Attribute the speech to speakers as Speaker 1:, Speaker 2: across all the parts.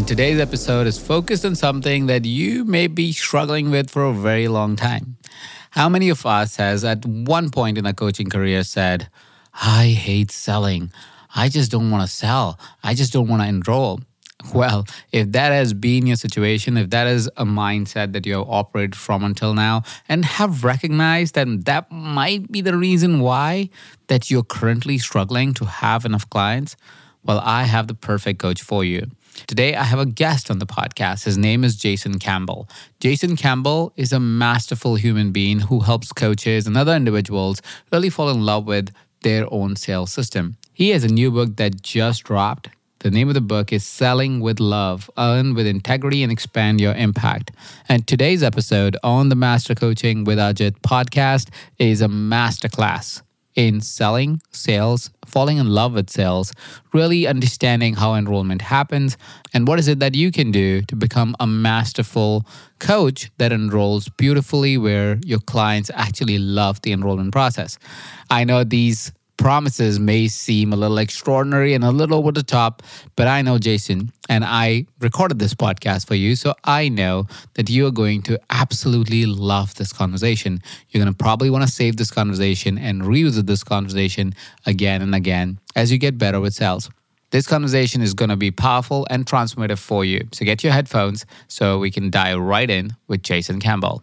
Speaker 1: And today's episode is focused on something that you may be struggling with for a very long time. How many of us has at one point in a coaching career said, I hate selling. I just don't want to sell. I just don't want to enroll. Well, if that has been your situation, if that is a mindset that you have operated from until now, and have recognized that that might be the reason why that you're currently struggling to have enough clients, well, I have the perfect coach for you. Today, I have a guest on the podcast. His name is Jason Campbell. Jason Campbell is a masterful human being who helps coaches and other individuals really fall in love with their own sales system. He has a new book that just dropped. The name of the book is Selling with Love Earn with Integrity and Expand Your Impact. And today's episode on the Master Coaching with Ajit podcast is a masterclass in selling, sales, falling in love with sales, really understanding how enrollment happens, and what is it that you can do to become a masterful coach that enrolls beautifully where your clients actually love the enrollment process. I know these promises may seem a little extraordinary and a little over the top, but I know Jason and I recorded this podcast for you. So I know that you are going to absolutely love this conversation. You're going to probably want to save this conversation and revisit this conversation again and again as you get better with sales. This conversation is going to be powerful and transformative for you. So get your headphones so we can dive right in with Jason Campbell.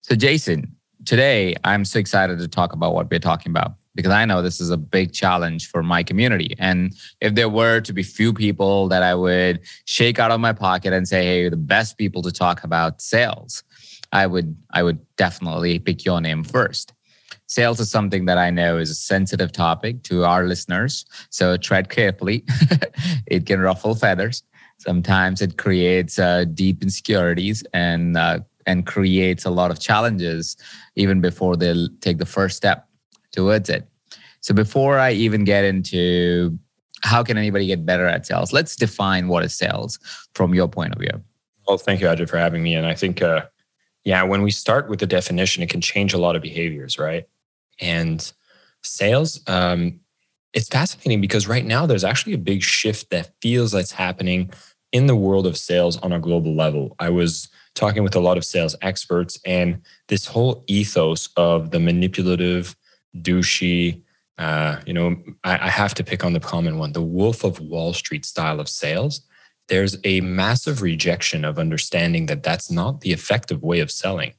Speaker 1: So, Jason, today I'm so excited to talk about what we're talking about because I know this is a big challenge for my community. And if there were to be few people that I would shake out of my pocket and say, hey, the best people to talk about sales, I would I would definitely pick your name first. Sales is something that I know is a sensitive topic to our listeners. So tread carefully. it can ruffle feathers. Sometimes it creates uh, deep insecurities and uh, and creates a lot of challenges even before they take the first step towards it. So before I even get into how can anybody get better at sales, let's define what is sales from your point of view.
Speaker 2: Well, thank you, Ajit, for having me. And I think, uh, yeah, when we start with the definition, it can change a lot of behaviors, right? And sales, um, it's fascinating because right now there's actually a big shift that feels that's happening in the world of sales on a global level. I was talking with a lot of sales experts, and this whole ethos of the manipulative, douchey. Uh, you know, I, I have to pick on the common one, the Wolf of Wall Street style of sales. There's a massive rejection of understanding that that's not the effective way of selling.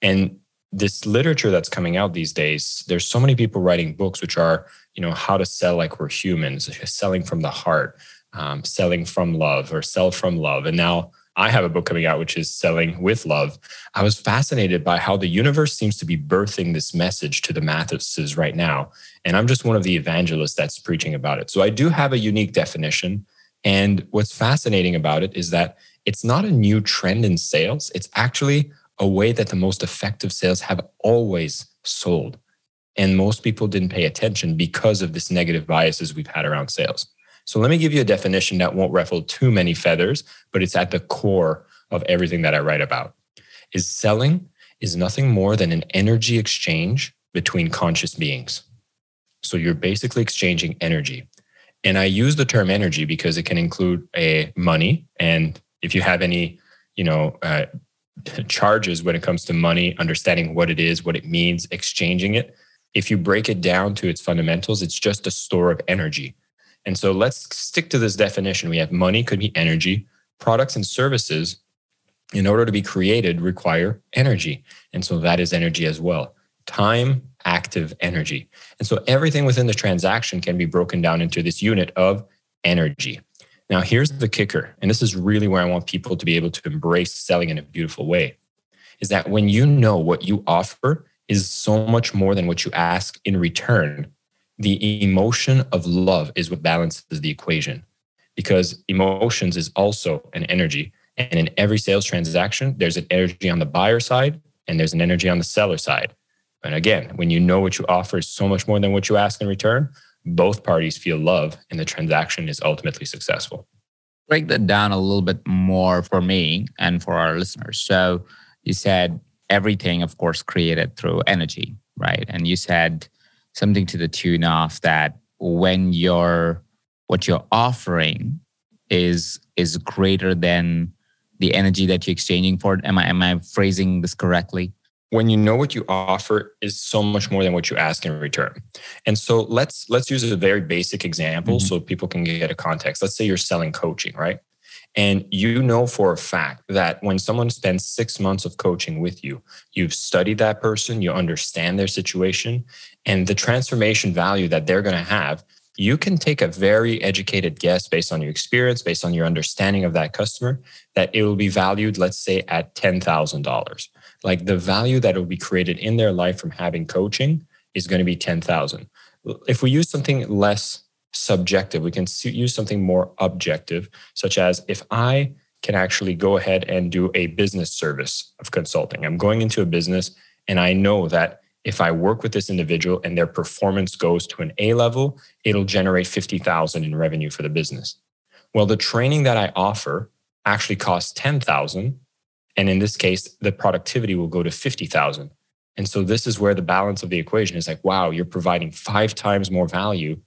Speaker 2: And this literature that's coming out these days, there's so many people writing books which are, you know, how to sell like we're humans, selling from the heart, um, selling from love, or sell from love. And now I have a book coming out, which is Selling with Love. I was fascinated by how the universe seems to be birthing this message to the masses right now. And I'm just one of the evangelists that's preaching about it. So I do have a unique definition. And what's fascinating about it is that it's not a new trend in sales, it's actually a way that the most effective sales have always sold. And most people didn't pay attention because of this negative biases we've had around sales. So let me give you a definition that won't ruffle too many feathers, but it's at the core of everything that I write about. Is selling is nothing more than an energy exchange between conscious beings. So you're basically exchanging energy. And I use the term energy because it can include a money and if you have any, you know, uh, charges when it comes to money, understanding what it is, what it means, exchanging it. If you break it down to its fundamentals, it's just a store of energy. And so let's stick to this definition. We have money, could be energy, products and services, in order to be created, require energy. And so that is energy as well. Time, active energy. And so everything within the transaction can be broken down into this unit of energy. Now, here's the kicker, and this is really where I want people to be able to embrace selling in a beautiful way is that when you know what you offer is so much more than what you ask in return, the emotion of love is what balances the equation because emotions is also an energy. And in every sales transaction, there's an energy on the buyer side and there's an energy on the seller side. And again, when you know what you offer is so much more than what you ask in return, both parties feel love and the transaction is ultimately successful.
Speaker 1: Break that down a little bit more for me and for our listeners. So you said everything, of course, created through energy, right? And you said something to the tune of that when you're what you're offering is is greater than the energy that you're exchanging for it. Am I am I phrasing this correctly?
Speaker 2: When you know what you offer is so much more than what you ask in return. And so let's let's use a very basic example mm-hmm. so people can get a context. Let's say you're selling coaching, right? And you know for a fact that when someone spends six months of coaching with you, you've studied that person, you understand their situation, and the transformation value that they're going to have, you can take a very educated guess based on your experience, based on your understanding of that customer, that it will be valued, let's say, at $10,000. Like the value that will be created in their life from having coaching is going to be 10,000. If we use something less subjective. We can use something more objective, such as if I can actually go ahead and do a business service of consulting. I'm going into a business and I know that if I work with this individual and their performance goes to an A level, it'll generate 50,000 in revenue for the business. Well, the training that I offer actually costs 10,000 and in this case the productivity will go to 50,000. And so this is where the balance of the equation is like wow, you're providing 5 times more value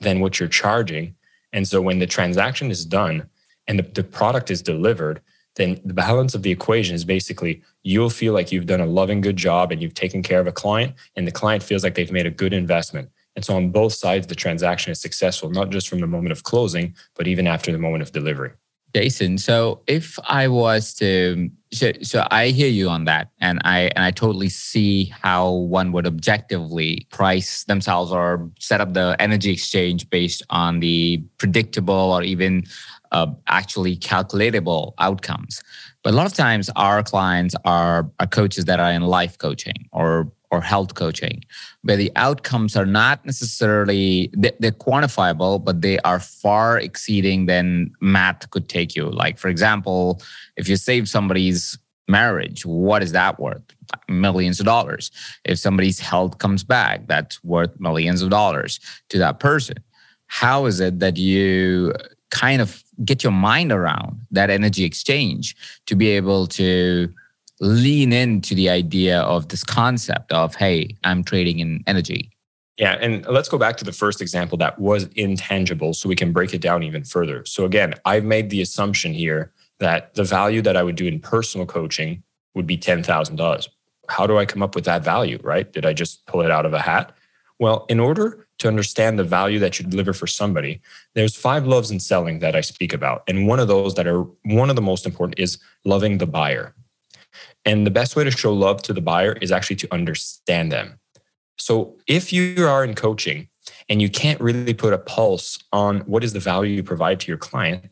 Speaker 2: than what you're charging. And so when the transaction is done and the, the product is delivered, then the balance of the equation is basically you'll feel like you've done a loving good job and you've taken care of a client, and the client feels like they've made a good investment. And so on both sides, the transaction is successful, not just from the moment of closing, but even after the moment of delivery.
Speaker 1: Jason, so if I was to so, so I hear you on that and I and I totally see how one would objectively price themselves or set up the energy exchange based on the predictable or even uh, actually calculatable outcomes. But a lot of times our clients are, are coaches that are in life coaching or or health coaching, where the outcomes are not necessarily they're quantifiable, but they are far exceeding than math could take you. Like, for example, if you save somebody's marriage, what is that worth? Millions of dollars. If somebody's health comes back, that's worth millions of dollars to that person. How is it that you kind of get your mind around that energy exchange to be able to lean into the idea of this concept of, hey, I'm trading in energy.
Speaker 2: Yeah. And let's go back to the first example that was intangible so we can break it down even further. So, again, I've made the assumption here that the value that I would do in personal coaching would be $10,000. How do I come up with that value, right? Did I just pull it out of a hat? Well, in order to understand the value that you deliver for somebody, there's five loves in selling that I speak about. And one of those that are one of the most important is loving the buyer. And the best way to show love to the buyer is actually to understand them. So if you are in coaching and you can't really put a pulse on what is the value you provide to your client,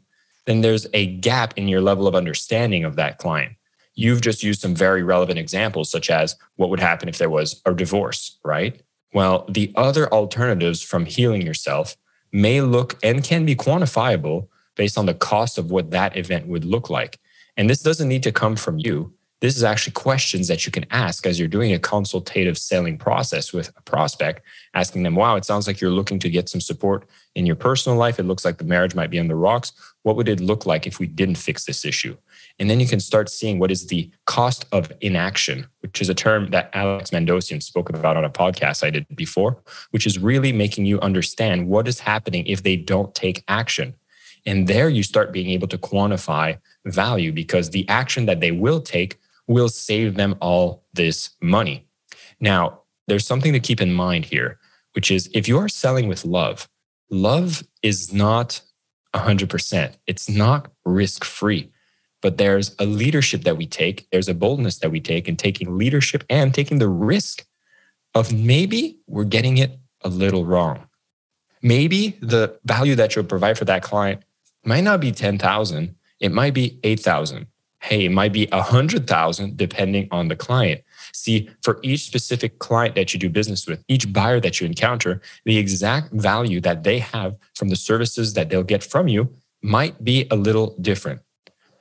Speaker 2: then there's a gap in your level of understanding of that client. You've just used some very relevant examples, such as what would happen if there was a divorce, right? Well, the other alternatives from healing yourself may look and can be quantifiable based on the cost of what that event would look like. And this doesn't need to come from you this is actually questions that you can ask as you're doing a consultative selling process with a prospect, asking them, wow, it sounds like you're looking to get some support in your personal life. It looks like the marriage might be on the rocks. What would it look like if we didn't fix this issue? And then you can start seeing what is the cost of inaction, which is a term that Alex Mandossian spoke about on a podcast I did before, which is really making you understand what is happening if they don't take action. And there you start being able to quantify value because the action that they will take will save them all this money. Now, there's something to keep in mind here, which is if you are selling with love, love is not 100%. It's not risk free, but there's a leadership that we take, there's a boldness that we take in taking leadership and taking the risk of maybe we're getting it a little wrong. Maybe the value that you'll provide for that client might not be 10,000, it might be 8,000 hey, it might be a hundred thousand depending on the client. See, for each specific client that you do business with, each buyer that you encounter, the exact value that they have from the services that they'll get from you might be a little different.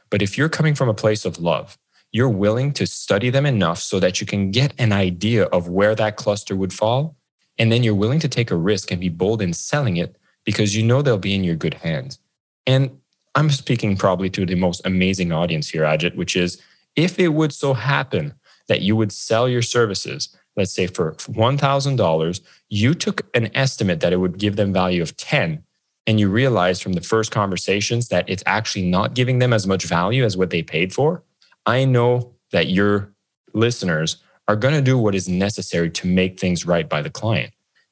Speaker 2: But if you're coming from a place of love, you're willing to study them enough so that you can get an idea of where that cluster would fall. And then you're willing to take a risk and be bold in selling it because you know they'll be in your good hands. And I'm speaking probably to the most amazing audience here, Ajit, which is if it would so happen that you would sell your services, let's say for $1,000, you took an estimate that it would give them value of 10 and you realize from the first conversations that it's actually not giving them as much value as what they paid for, I know that your listeners are going to do what is necessary to make things right by the client.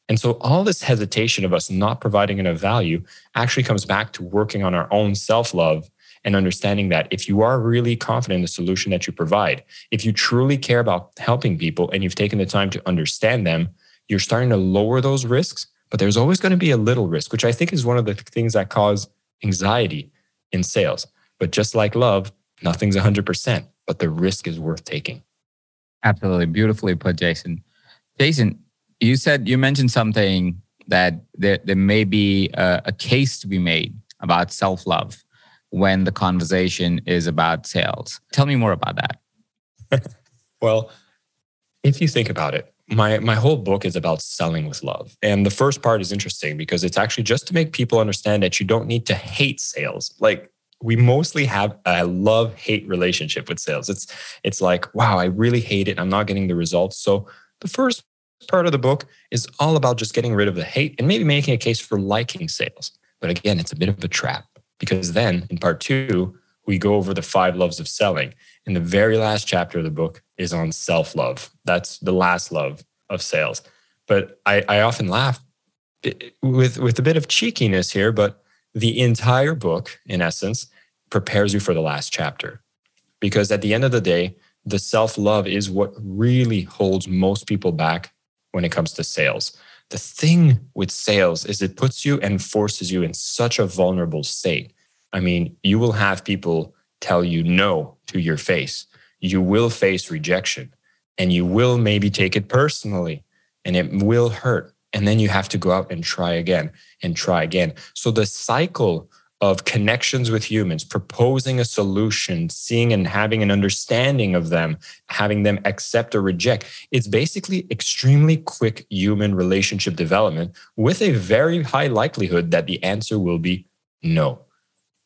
Speaker 2: And so all this hesitation of us not providing enough value actually comes back to working on our own self love and understanding that if you are really confident in the solution that you provide, if you truly care about helping people and you've taken the time to understand them, you're starting to lower those risks. But there's always going to be a little risk, which I think is one of the things that cause anxiety in sales. But just like love, nothing's 100%, but the risk is worth taking.
Speaker 3: Absolutely. Beautifully put, Jason. Jason, you said you mentioned something that there, there may be a, a case to be made about self love when the conversation is about sales. Tell me more about that.
Speaker 2: well, if you think about it, my my whole book is about selling with love. And the first part is interesting because it's actually just to make people understand that you don't need to hate sales. Like we mostly have a love hate relationship with sales. It's it's like, wow, I really hate it. I'm not getting the results. So the first part of the book is all about just getting rid of the hate and maybe making a case for liking sales. But again, it's a bit of a trap because then in part 2, we go over the five loves of selling. And the very last chapter of the book is on self-love. That's the last love of sales. But I, I often laugh with with a bit of cheekiness here, but the entire book, in essence, prepares you for the last chapter. Because at the end of the day, the self love is what really holds most people back when it comes to sales. The thing with sales is it puts you and forces you in such a vulnerable state. I mean, you will have people tell you no to your face. You will face rejection and you will maybe take it personally and it will hurt. And then you have to go out and try again and try again. So the cycle of connections with humans, proposing a solution, seeing and having an understanding of them, having them accept or reject. It's basically extremely quick human relationship development with a very high likelihood that the answer will be no.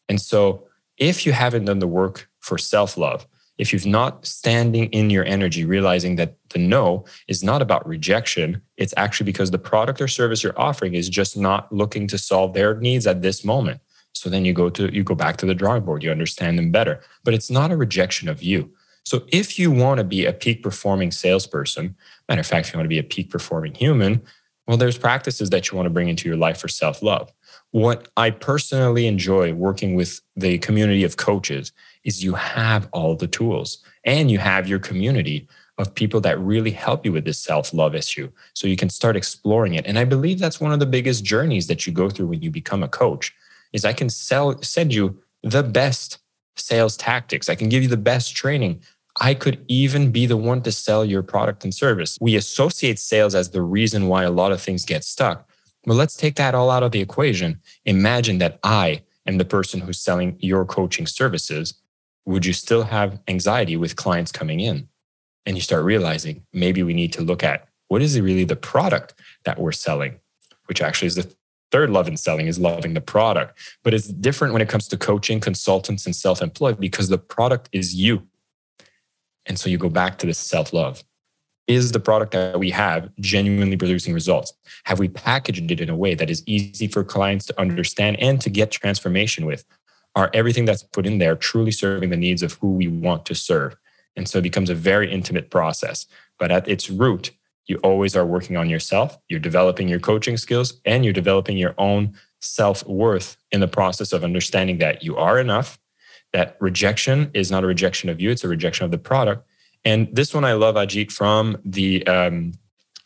Speaker 2: And so, if you haven't done the work for self love, if you've not standing in your energy, realizing that the no is not about rejection, it's actually because the product or service you're offering is just not looking to solve their needs at this moment so then you go to you go back to the drawing board, you understand them better. But it's not a rejection of you. So if you want to be a peak performing salesperson, matter of fact, if you want to be a peak performing human, well, there's practices that you want to bring into your life for self-love. What I personally enjoy working with the community of coaches is you have all the tools and you have your community of people that really help you with this self-love issue so you can start exploring it and i believe that's one of the biggest journeys that you go through when you become a coach is I can sell send you the best sales tactics. I can give you the best training. I could even be the one to sell your product and service. We associate sales as the reason why a lot of things get stuck. Well, let's take that all out of the equation. Imagine that I am the person who's selling your coaching services. Would you still have anxiety with clients coming in? And you start realizing maybe we need to look at what is really the product that we're selling, which actually is the third love in selling is loving the product. But it's different when it comes to coaching, consultants, and self employed because the product is you. And so you go back to this self love. Is the product that we have genuinely producing results? Have we packaged it in a way that is easy for clients to understand and to get transformation with? Are everything that's put in there truly serving the needs of who we want to serve? And so it becomes a very intimate process. But at its root, you always are working on yourself. You're developing your coaching skills and you're developing your own self worth in the process of understanding that you are enough, that rejection is not a rejection of you, it's a rejection of the product. And this one I love, Ajit, from the, um,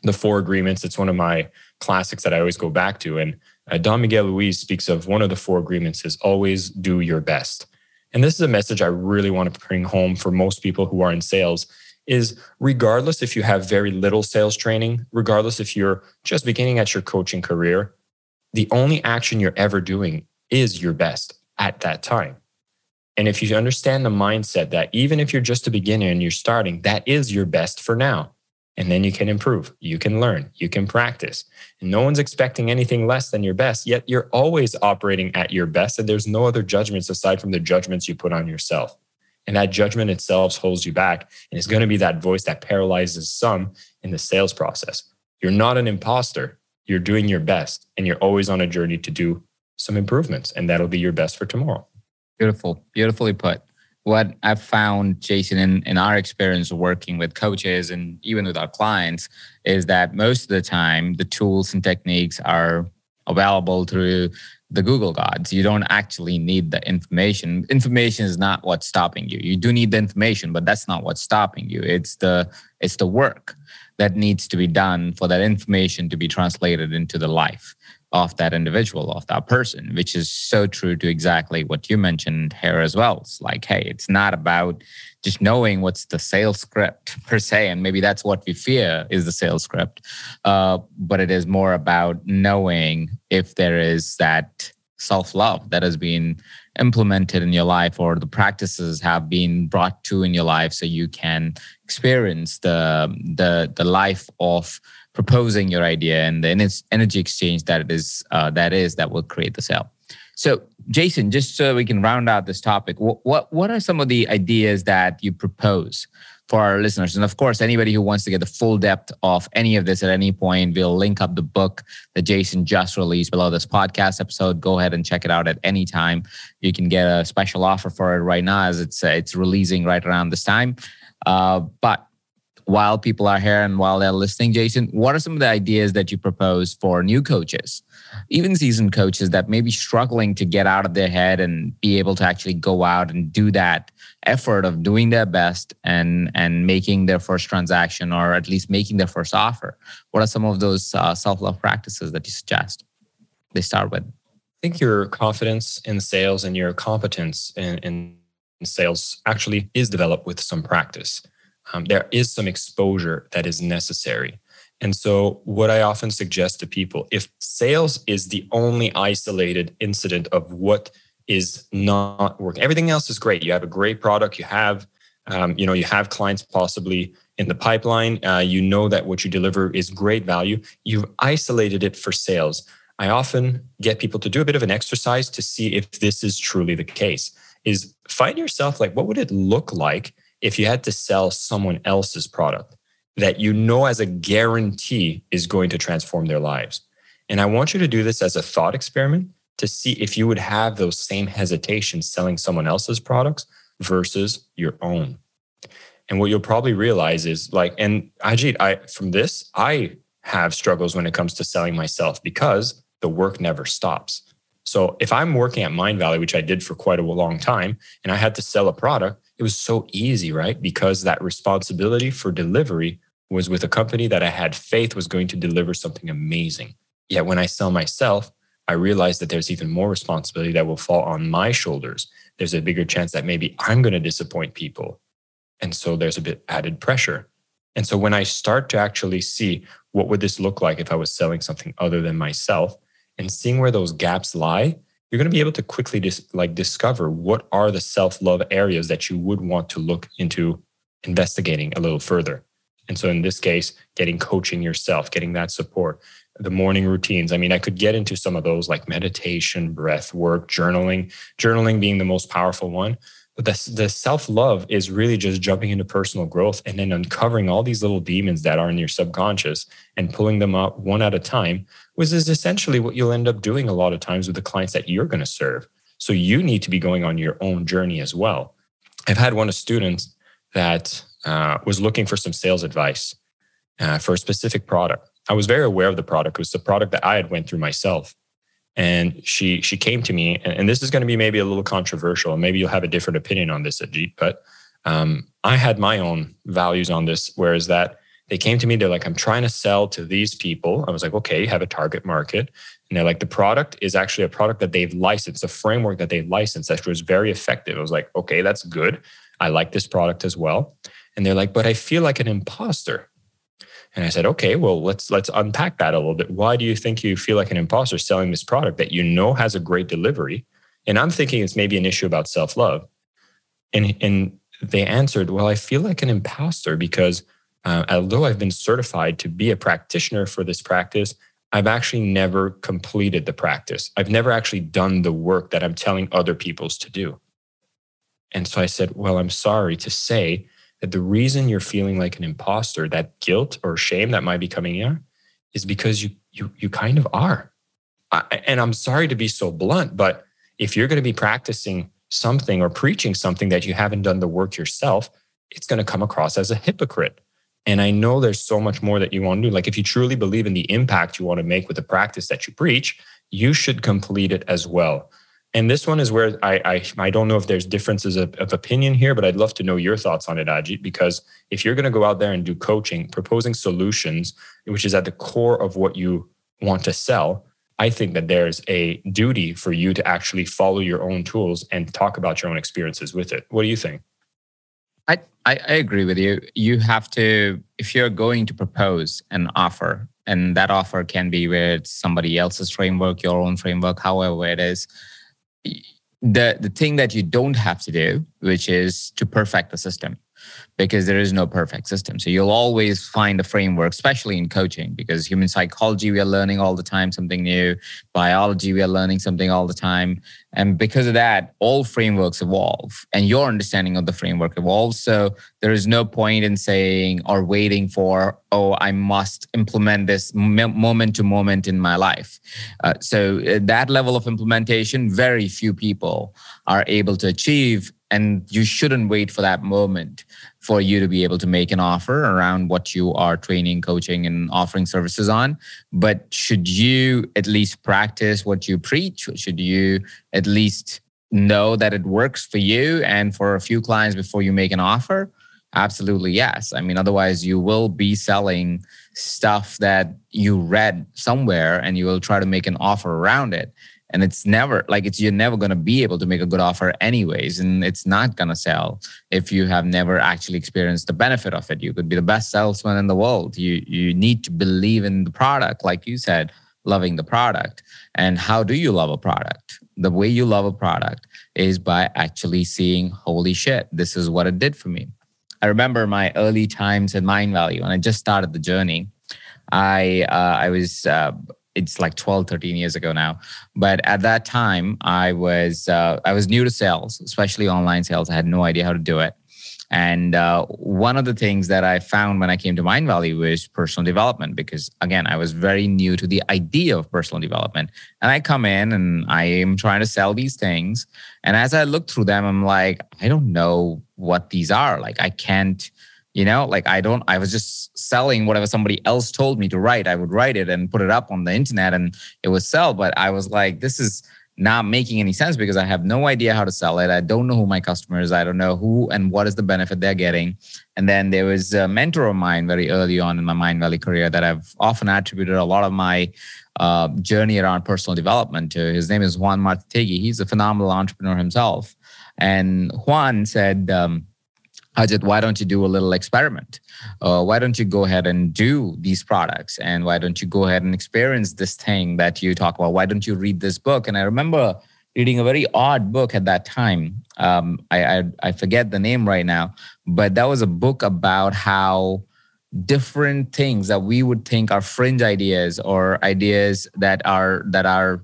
Speaker 2: the Four Agreements. It's one of my classics that I always go back to. And uh, Don Miguel Ruiz speaks of one of the four agreements is always do your best. And this is a message I really want to bring home for most people who are in sales is regardless if you have very little sales training, regardless if you're just beginning at your coaching career, the only action you're ever doing is your best at that time. And if you understand the mindset that even if you're just a beginner and you're starting, that is your best for now. And then you can improve, you can learn, you can practice. And no one's expecting anything less than your best, yet you're always operating at your best. And there's no other judgments aside from the judgments you put on yourself. And that judgment itself holds you back. And it's going to be that voice that paralyzes some in the sales process. You're not an imposter. You're doing your best and you're always on a journey to do some improvements. And that'll be your best for tomorrow.
Speaker 1: Beautiful. Beautifully put. What I've found, Jason, in, in our experience working with coaches and even with our clients, is that most of the time the tools and techniques are available through the Google gods. You don't actually need the information. Information is not what's stopping you. You do need the information, but that's not what's stopping you. It's the it's the work that needs to be done for that information to be translated into the life of that individual, of that person, which is so true to exactly what you mentioned here as well. It's like, hey, it's not about just knowing what's the sales script per se, and maybe that's what we fear is the sales script, uh, but it is more about knowing if there is that self love that has been implemented in your life or the practices have been brought to in your life so you can experience the the the life of proposing your idea and the energy exchange that it is uh, that is that will create the sale. So, Jason, just so we can round out this topic, what, what what are some of the ideas that you propose for our listeners? And of course, anybody who wants to get the full depth of any of this at any point, we'll link up the book that Jason just released below this podcast episode. Go ahead and check it out at any time. You can get a special offer for it right now, as it's uh, it's releasing right around this time. Uh, but while people are here and while they're listening, Jason, what are some of the ideas that you propose for new coaches, even seasoned coaches that may be struggling to get out of their head and be able to actually go out and do that effort of doing their best and and making their first transaction or at least making their first offer? What are some of those uh, self love practices that you suggest they start with?
Speaker 2: I think your confidence in sales and your competence in, in sales actually is developed with some practice um, there is some exposure that is necessary. And so, what I often suggest to people if sales is the only isolated incident of what is not working, everything else is great. You have a great product, you have, um, you know, you have clients possibly in the pipeline. Uh, you know that what you deliver is great value. You've isolated it for sales. I often get people to do a bit of an exercise to see if this is truly the case. Is find yourself like, what would it look like if you had to sell someone else's product that you know as a guarantee is going to transform their lives. And I want you to do this as a thought experiment to see if you would have those same hesitations selling someone else's products versus your own. And what you'll probably realize is like, and Ajit, I from this, I have struggles when it comes to selling myself because the work never stops. So if I'm working at Mindvalley, which I did for quite a long time, and I had to sell a product, it was so easy, right? Because that responsibility for delivery was with a company that I had faith was going to deliver something amazing. Yet when I sell myself, I realize that there's even more responsibility that will fall on my shoulders. There's a bigger chance that maybe I'm going to disappoint people. And so there's a bit added pressure. And so when I start to actually see what would this look like if I was selling something other than myself and seeing where those gaps lie, you're going to be able to quickly dis- like discover what are the self-love areas that you would want to look into investigating a little further. And so in this case getting coaching yourself getting that support the morning routines. I mean i could get into some of those like meditation breath work journaling journaling being the most powerful one. But the, the self-love is really just jumping into personal growth and then uncovering all these little demons that are in your subconscious and pulling them up one at a time which is essentially what you'll end up doing a lot of times with the clients that you're going to serve. So you need to be going on your own journey as well. I've had one of students that uh, was looking for some sales advice uh, for a specific product. I was very aware of the product. It was the product that i had went through myself. And she she came to me and, and this is going to be maybe a little controversial and maybe you'll have a different opinion on this ajit but um, i had my own values on this whereas that they came to me they're like i'm trying to sell to these people i was like okay you have a target market and they're like the product is actually a product that they've licensed a framework that they've licensed that was very effective i was like okay that's good i like this product as well And they're like, but I feel like an imposter. And I said, okay, well, let's let's unpack that a little bit. Why do you think you feel like an imposter selling this product that you know has a great delivery? And I'm thinking it's maybe an issue about self-love. And and they answered, well, I feel like an imposter because uh, although I've been certified to be a practitioner for this practice, I've actually never completed the practice. I've never actually done the work that I'm telling other people's to do. And so I said, Well, I'm sorry to say that the reason you're feeling like an imposter, that guilt or shame that might be coming in, is because you you you kind of are. I, and I'm sorry to be so blunt, but if you're going to be practicing something or preaching something that you haven't done the work yourself, it's going to come across as a hypocrite. And I know there's so much more that you want to do. Like if you truly believe in the impact you want to make with the practice that you preach, you should complete it as well. And this one is where I I, I don't know if there's differences of, of opinion here, but I'd love to know your thoughts on it, Ajit, because if you're going to go out there and do coaching, proposing solutions, which is at the core of what you want to sell, I think that there's a duty for you to actually follow your own tools and talk about your own experiences with it. What do you think?
Speaker 1: I, I, I agree with you. You have to, if you're going to propose an offer, and that offer can be it's somebody else's framework, your own framework, however it is, the the thing that you don't have to do, which is to perfect the system because there is no perfect system. So you'll always find a framework, especially in coaching, because human psychology, we are learning all the time something new. Biology, we are learning something all the time. And because of that, all frameworks evolve and your understanding of the framework evolves. So there is no point in saying or waiting for, oh, I must implement this moment to moment in my life. Uh, so uh, that level of implementation, very few people are able to achieve and you shouldn't wait for that moment for you to be able to make an offer around what you are training coaching and offering services on. But should you at least practice what you preach? Should you at least know that it works for you and for a few clients before you make an offer? Absolutely yes. I mean otherwise you will be selling stuff that you read somewhere and you will try to make an offer around it and it's never like it's you're never going to be able to make a good offer anyways and it's not going to sell if you have never actually experienced the benefit of it. You could be the best salesman in the world. You you need to believe in the product like you said loving the product. And how do you love a product? The way you love a product is by actually seeing holy shit this is what it did for me. I remember my early times at Mindvalley when i just started the journey. I uh, i was uh, it's like 12 13 years ago now. But at that time i was uh, i was new to sales especially online sales. I had no idea how to do it. And uh, one of the things that i found when i came to Mindvalley was personal development because again i was very new to the idea of personal development. And i come in and i am trying to sell these things. And as i look through them i'm like i don't know what these are. Like i can't you know like i don't i was just selling whatever somebody else told me to write. I would write it and put it up on the internet and it would sell. But i was like this is not making any sense because i have no idea how to sell it. I don't know who my customer is. I don't know who and what is the benefit they're getting. And then there was a mentor of mine very early on in my Mindvalley career that i've often attributed a lot of my uh, journey around personal development to. His name is Juan Martitegui he's a phenomenal entrepreneur himself. And juan said um, Ajit, why don't you do a little experiment? Uh, why don't you go ahead and do these products? And why don't you go ahead and experience this thing that you talk about? Why don't you read this book? And I remember reading a very odd book at that time. Um, I, I, I forget the name right now, but that was a book about how different things that we would think are fringe ideas or ideas that are that are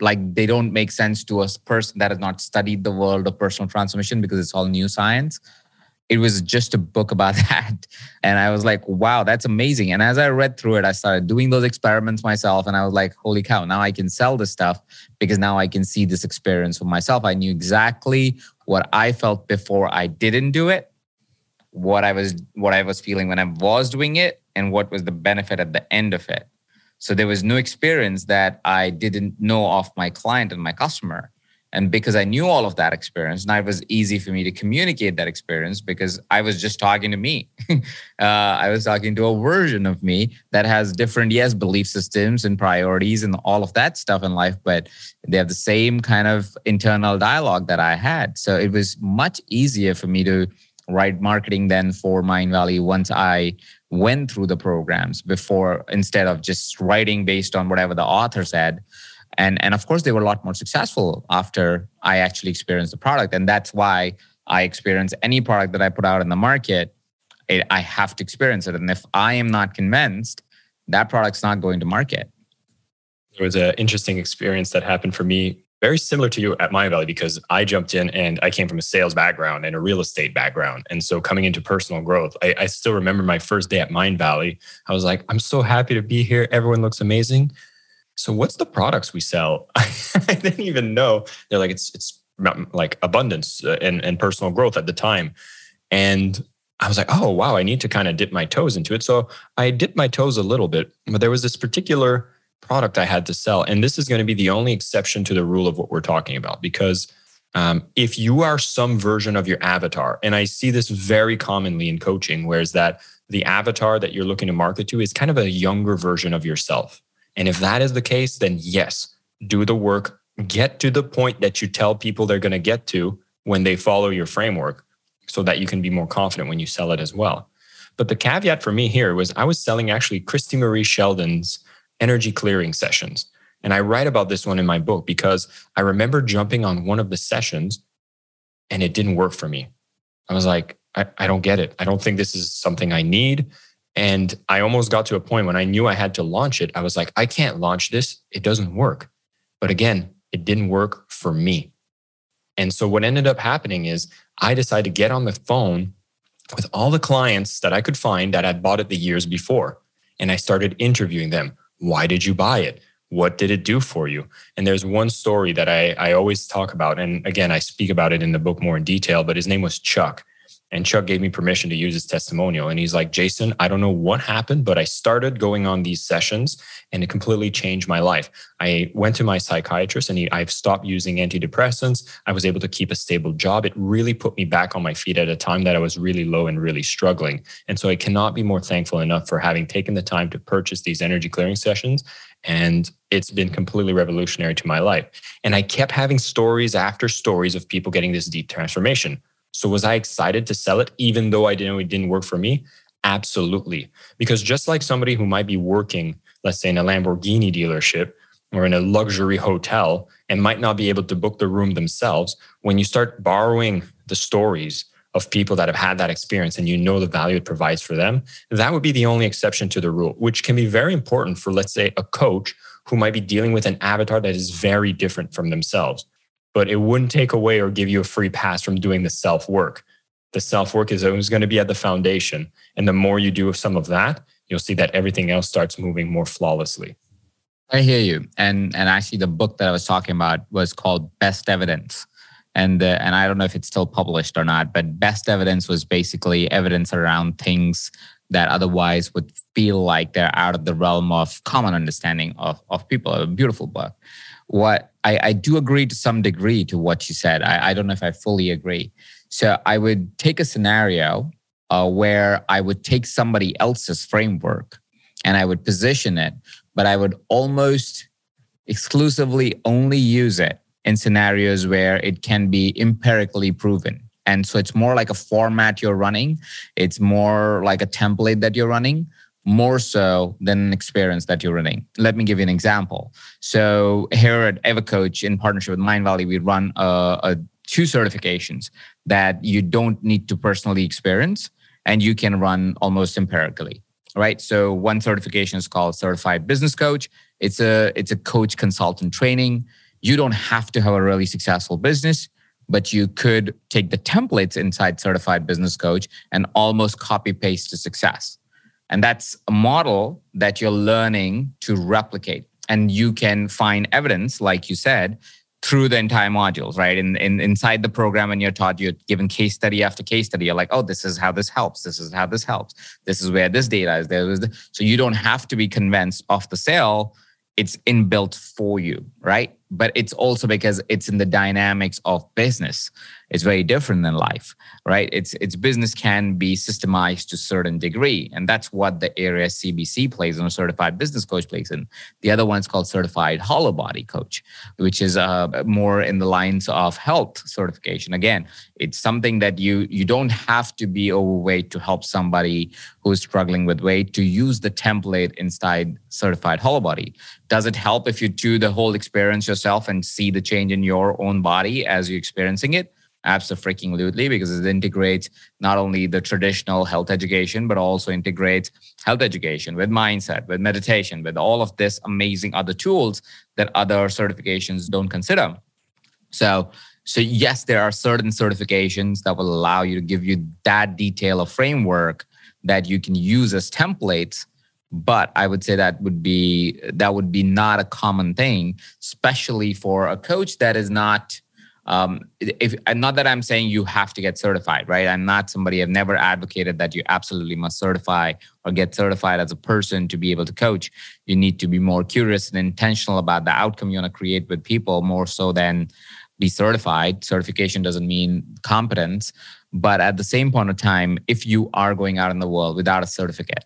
Speaker 1: like they don't make sense to a person that has not studied the world of personal transformation because it's all new science it was just a book about that. And I was like, wow, that's amazing. And as I read through it, I started doing those experiments myself. And I was like, holy cow, now I can sell this stuff because now I can see this experience for myself. I knew exactly what I felt before I didn't do it, what I was what I was feeling when I was doing it, and what was the benefit at the end of it. So there was no experience that I didn't know of my client and my customer. And because I knew all of that experience, now it was easy for me to communicate that experience because I was just talking to me. uh, I was talking to a version of me that has different, yes, belief systems and priorities and all of that stuff in life, but they have the same kind of internal dialogue that I had. So it was much easier for me to write marketing then for Mindvalley once I went through the programs before instead of just writing based on whatever the author said. And, and of course, they were a lot more successful after I actually experienced the product. And that's why I experience any product that I put out in the market, it, I have to experience it. And if I am not convinced, that product's not going to market.
Speaker 2: There was an interesting experience that happened for me very similar to you at Mindvalley because I jumped in and I came from a sales background and a real estate background. And so coming into personal growth, I, I still remember my first day at Mindvalley I was like, I'm so happy to be here. Everyone looks amazing. So what's the products we sell? I didn't even know. They're like, it's it's like abundance uh, and, and personal growth at the time. And I was like, oh wow, I need to kind of dip my toes into it. So I dipped my toes a little bit, but there was this particular product I had to sell. And this is going to be the only exception to the rule of what we're talking about. Because um, if you are some version of your avatar, and I see this very commonly in coaching, whereas that the avatar that you're looking to market to is kind of a younger version of yourself. And if that is the case, then yes, do the work, get to the point that you tell people they're going to get to when they follow your framework so that you can be more confident when you sell it as well. But the caveat for me here was I was selling actually Christie Marie Sheldon's energy clearing sessions. And I write about this one in my book because I remember jumping on one of the sessions and it didn't work for me. I was like, I, I don't get it. I don't think this is something I need. And I almost got to a point when I knew I had to launch it. I was like, I can't launch this. It doesn't work. But again, it didn't work for me. And so what ended up happening is I decided to get on the phone with all the clients that I could find that had bought it the years before. And I started interviewing them. Why did you buy it? What did it do for you? And there's one story that I, I always talk about. And again, I speak about it in the book more in detail, but his name was Chuck. And Chuck gave me permission to use his testimonial. And he's like, Jason, I don't know what happened, but I started going on these sessions and it completely changed my life. I went to my psychiatrist and he, I've stopped using antidepressants. I was able to keep a stable job. It really put me back on my feet at a time that I was really low and really struggling. And so I cannot be more thankful enough for having taken the time to purchase these energy clearing sessions. And it's been completely revolutionary to my life. And I kept having stories after stories of people getting this deep transformation so was I excited to sell it even though I didn't it didn't work for me? Absolutely. Because just like somebody who might be working, let's say in a Lamborghini dealership or in a luxury hotel and might not be able to book the room themselves, when you start borrowing the stories of people that have had that experience and you know the value it provides for them, that would be the only exception to the rule, which can be very important for, let's say, a coach who might be dealing with an avatar that is very different from themselves but it wouldn't take away or give you a free pass from doing the self work. The self work is always going to be at the foundation. And the more you do some of that, you'll see that everything else starts moving more flawlessly.
Speaker 1: I hear you. And and actually the book that I was talking about was called Best Evidence. And uh, and I don't know if it's still published or not, but Best Evidence was basically evidence around things that otherwise would feel like they're out of the realm of common understanding of, of people. A beautiful book what I, I do agree to some degree to what you said. I, I don't know if I fully agree. So I would take a scenario uh, where I would take somebody else's framework and I would position it, but I would almost exclusively only use it in scenarios where it can be empirically proven. And so it's more like a format you're running, it's more like a template that you're running more so than an experience that you're running. Let me give you an example. So here at EverCoach, in partnership with Mindvalley, we run a, a two certifications that you don't need to personally experience and you can run almost empirically right so one certification is called certified business coach it's a it's a coach consultant training you don't have to have a really successful business but you could take the templates inside certified business coach and almost copy paste to success and that's a model that you're learning to replicate. And you can find evidence, like you said, through the entire modules, right? In, in inside the program, and you're taught, you're given case study after case study. You're like, oh, this is how this helps. This is how this helps. This is where this data is. There is so you don't have to be convinced of the sale. It's inbuilt for you, right? But it's also because it's in the dynamics of business. It's very different than life right? It's it's business can be systemized to a certain degree and that's what the area cbc plays in a certified business coach plays in. The other one's called certified hollow body coach which is uh, more in the lines of health certification. Again it's something that you you don't have to be overweight to help somebody who's struggling with weight to use the template inside certified hollow body. Does it help if you do the whole experience yourself and see the change in your own body as you're experiencing it Absolutely, because it integrates not only the traditional health education, but also integrates health education with mindset, with meditation, with all of this amazing other tools that other certifications don't consider. So, so yes, there are certain certifications that will allow you to give you that detail of framework that you can use as templates but i would say that would be that would be not a common thing especially for a coach that is not um, if not that I'm saying you have to get certified, right? I'm not somebody. I've never advocated that you absolutely must certify or get certified as a person to be able to coach. You need to be more curious and intentional about the outcome you want to create with people, more so than be certified. Certification doesn't mean competence, but at the same point of time, if you are going out in the world without a certificate,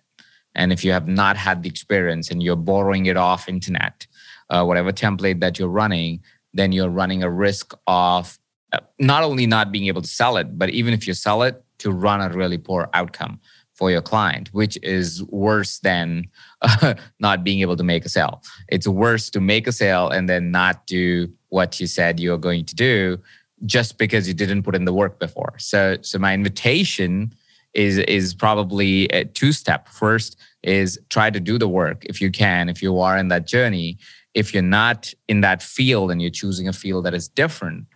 Speaker 1: and if you have not had the experience and you're borrowing it off internet, uh, whatever template that you're running then you're running a risk of uh, not only not being able to sell it, but even if you sell it, to run a really poor outcome for your client, which is worse than uh, not being able to make a sale. It's worse to make a sale and then not do what you said you're going to do just because you didn't put in the work before. So, so my invitation is is probably a two step. First is try to do the work if you can, if you are in that journey, if you're not in that field and you're choosing a field that is different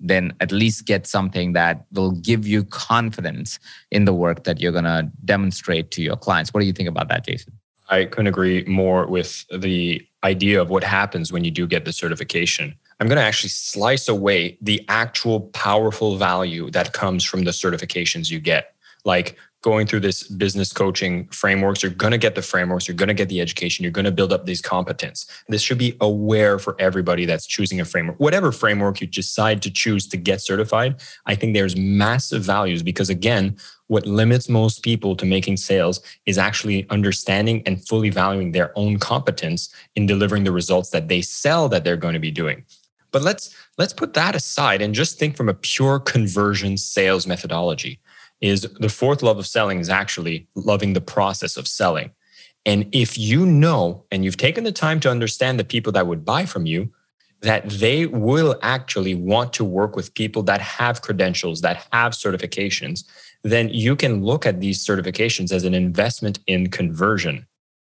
Speaker 1: then at least get something that will give you confidence in the work that you're going to demonstrate to your clients. What do you think about that jason?
Speaker 2: I couldn't agree more with the idea of what happens when you do get the certification. I'm going to actually slice away the actual powerful value that comes from the certifications you get like going through this business coaching frameworks, you're going to get the frameworks, you're going to get the education, you're going to build up these competence. This should be aware for everybody that's choosing a framework. Whatever framework you decide to choose to get certified, I think there's massive values because again, what limits most people to making sales is actually understanding and fully valuing their own competence in delivering the results that they sell that they're going to be doing. But let's let's put that aside and just think from a pure conversion sales methodology is the fourth love of selling is actually loving the process of selling. And if you know and you've taken the time to understand the people that would buy from you, that they will actually want to work with people that have credentials, that have certifications, then you can look at these certifications as an investment in conversion,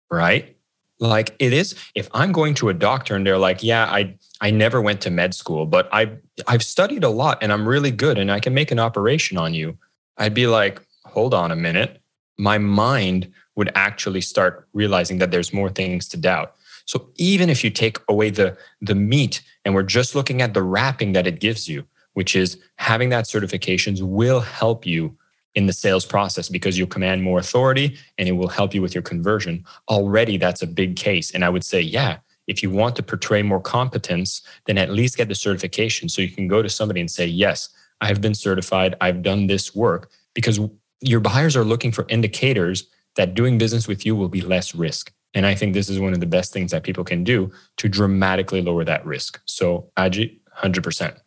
Speaker 2: right? Like it is, if I'm going to a doctor and they're like, yeah, I I never went to med school, but I I've studied a lot and I'm really good and I can make an operation on you. I'd be like, hold on a minute. My mind would actually start realizing that there's more things to doubt. So even if you take away the, the meat and we're just looking at the wrapping that it gives you, which is having that certifications will help you in the sales process because you'll command more authority and it will help you with your conversion. Already that's a big case. And I would say, yeah, if you want to portray more competence, then at least get the certification so you can go to somebody and say, yes, I've been certified, I've done this work, because your buyers are looking for indicators that doing business with you will be less risk. And I think this is one of the best things that people can do to dramatically lower that risk. So, Aji, 100%.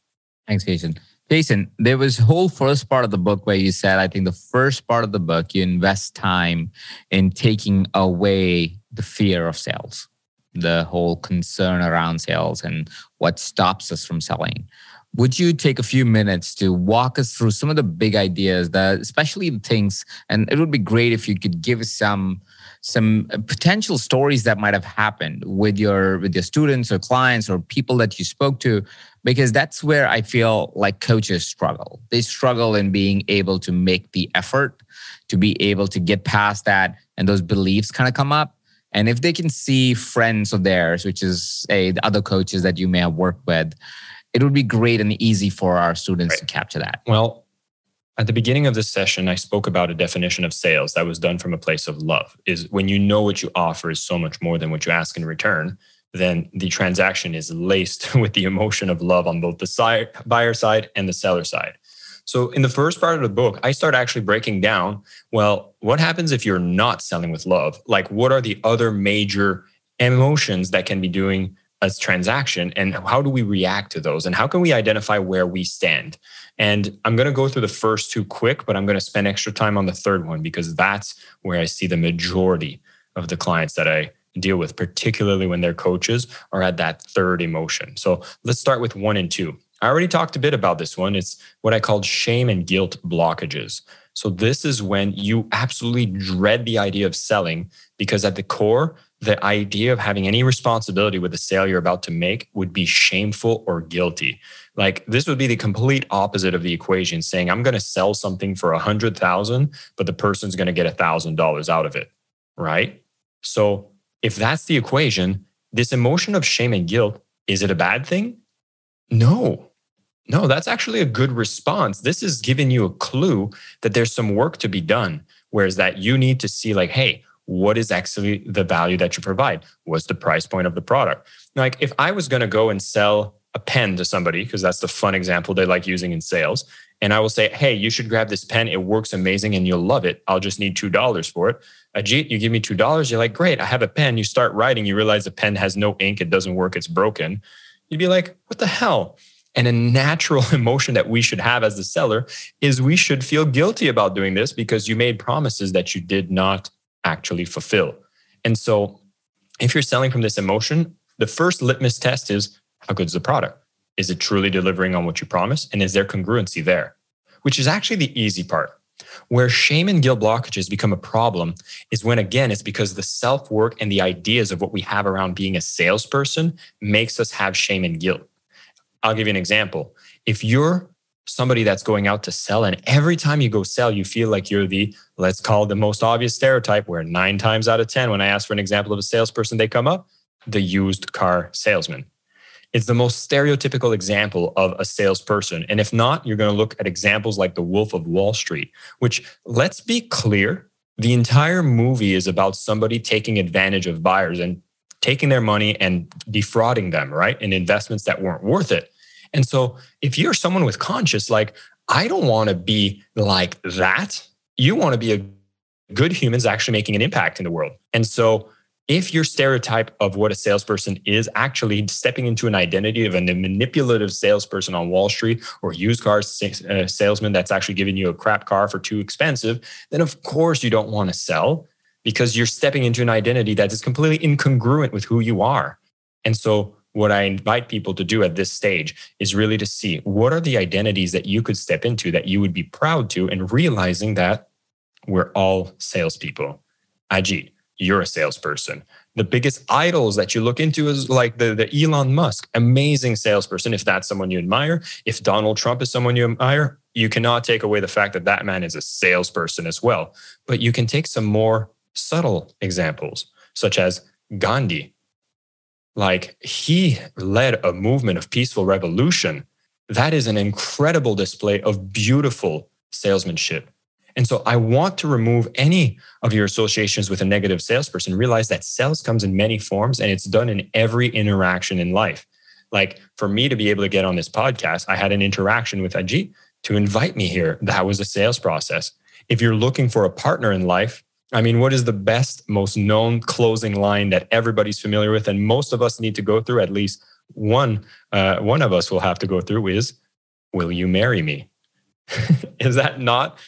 Speaker 1: Thanks, Jason. Jason, there was whole first part of the book where you said, I think the first part of the book, you invest time in taking away the fear of sales, the whole concern around sales and what stops us from selling would you take a few minutes to walk us through some of the big ideas that especially the things and it would be great if you could give some some uh, potential stories that might have happened with your with your students or clients or people that you spoke to because that's where i feel like coaches struggle. They struggle in being able to make the effort to be able to get past that and those beliefs kind of come up. And if they can see friends of theirs which is say the other coaches that you may have worked with it would be great and easy for our students right. to capture that.
Speaker 2: Well, at the beginning of this session, I spoke about a definition of sales that was done from a place of love. Is when you know what you offer is so much more than what you ask in return. then the transaction is laced with the emotion of love on both the side, buyer side and the seller side. So, in the first part of the book, I start actually breaking down well, what happens if you're not selling with love? Like, what are the other major emotions that can be doing a transaction and how do we react to those and how can we identify where we stand? And i'm going to go through the first two quick but i'm going to spend extra time on the third one because that's where i see the majority of the clients that i deal with particularly when their coaches are at that third emotion. So let's start with one and two. I already talked a bit about this one. It's what i called shame and guilt blockages. So this is when you absolutely dread the idea of selling because at the core the idea of having any responsibility with the sale you're about to make would be shameful or guilty. Like this would be the complete opposite of the equation saying I'm going to sell something for a hundred thousand, but the person's going to get a thousand dollars out of it. Right. So if that's the equation, this emotion of shame and guilt, is it a bad thing? No, no, that's actually a good response. This is giving you a clue that there's some work to be done. Whereas that you need to see, like, hey, what is actually the value that you provide? What's the price point of the product? Like if I was going to go and sell a pen to somebody, because that's the fun example they like using in sales, and I will say, hey, you should grab this pen. It works amazing and you'll love it. I'll just need $2 for it. Ajit, you give me $2. You're like, great, I have a pen. You start writing, you realize the pen has no ink, it doesn't work, it's broken. You'd be like, what the hell? And a natural emotion that we should have as the seller is we should feel guilty about doing this because you made promises that you did not actually fulfill. And so, if you're selling from this emotion, the first litmus test is how good is the product? Is it truly delivering on what you promise? And is there congruency there? Which is actually the easy part. Where shame and guilt blockages become a problem is when, again, it's because the self work and the ideas of what we have around being a salesperson makes us have shame and guilt. I'll give you an example. If you're somebody that's going out to sell. And every time you go sell, you feel like you're the, let's call the most obvious stereotype, where nine times out of 10, when I ask for an example of a salesperson, they come up, the used car salesman. It's the most stereotypical example of a salesperson. And if not, you're going to look at examples like The Wolf of Wall Street, which, let's be clear, the entire movie is about somebody taking advantage of buyers and taking their money and defrauding them, right? In investments that weren't worth it. And so if you're someone with conscience, like, I don't want to be like that. You want to be a good human is actually making an impact in the world. And so if your stereotype of what a salesperson is actually stepping into an identity of a manipulative salesperson on Wall Street or used car uh, salesman that's actually giving you a crap car for too expensive, then of course you don't want to sell because you're stepping into an identity that is completely incongruent with who you are. And so what I invite people to do at this stage is really to see what are the identities that you could step into that you would be proud to, and realizing that we're all salespeople. Ajit, you're a salesperson. The biggest idols that you look into is like the, the Elon Musk, amazing salesperson. If that's someone you admire, if Donald Trump is someone you admire, you cannot take away the fact that that man is a salesperson as well. But you can take some more subtle examples, such as Gandhi, like he led a movement of peaceful revolution. That is an incredible display of beautiful salesmanship. And so I want to remove any of your associations with a negative salesperson. Realize that sales comes in many forms and it's done in every interaction in life. Like for me to be able to get on this podcast, I had an interaction with Ajit to invite me here. That was a sales process. If you're looking for a partner in life, I mean, what is the best, most known closing line that everybody's familiar with, and most of us need to go through? At least one, uh, one of us will have to go through. Is, "Will you marry me?" is that not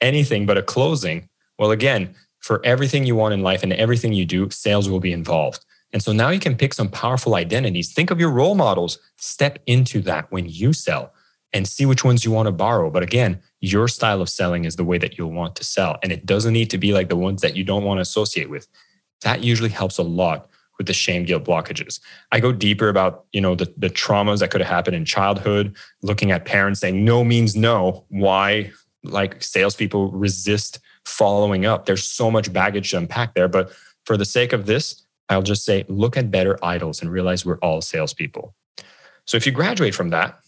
Speaker 2: anything but a closing? Well, again, for everything you want in life and everything you do, sales will be involved. And so now you can pick some powerful identities. Think of your role models. Step into that when you sell and see which ones you want to borrow. But again, your style of selling is the way that you'll want to sell. And it doesn't need to be like the ones that you don't want to associate with. That usually helps a lot with the shame guilt blockages. I go deeper about, you know, the, the traumas that could have happened in childhood, looking at parents saying no means no, why like salespeople resist following up. There's so much baggage to unpack there. But for the sake of this, I'll just say look at better idols and realize we're all salespeople. So if you graduate from that,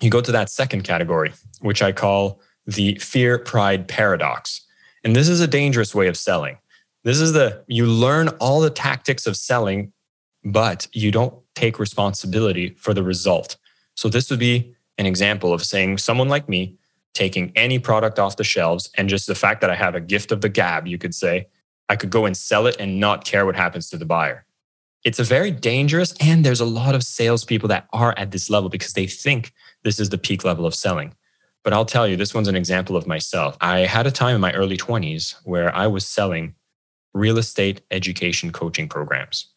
Speaker 2: you go to that second category, which I call the fear pride paradox. And this is a dangerous way of selling. This is the, you learn all the tactics of selling but you don't take responsibility for the result. So this would be an example of saying someone like me taking any product off the shelves and just the fact that I have a gift of the gab, you could say, I could go and sell it and not care what happens to the buyer. It's a very dangerous, and there's a lot of salespeople that are at this level because they think this is the peak level of selling. But I'll tell you, this one's an example of myself. I had a time in my early 20s where I was selling real estate education coaching programs.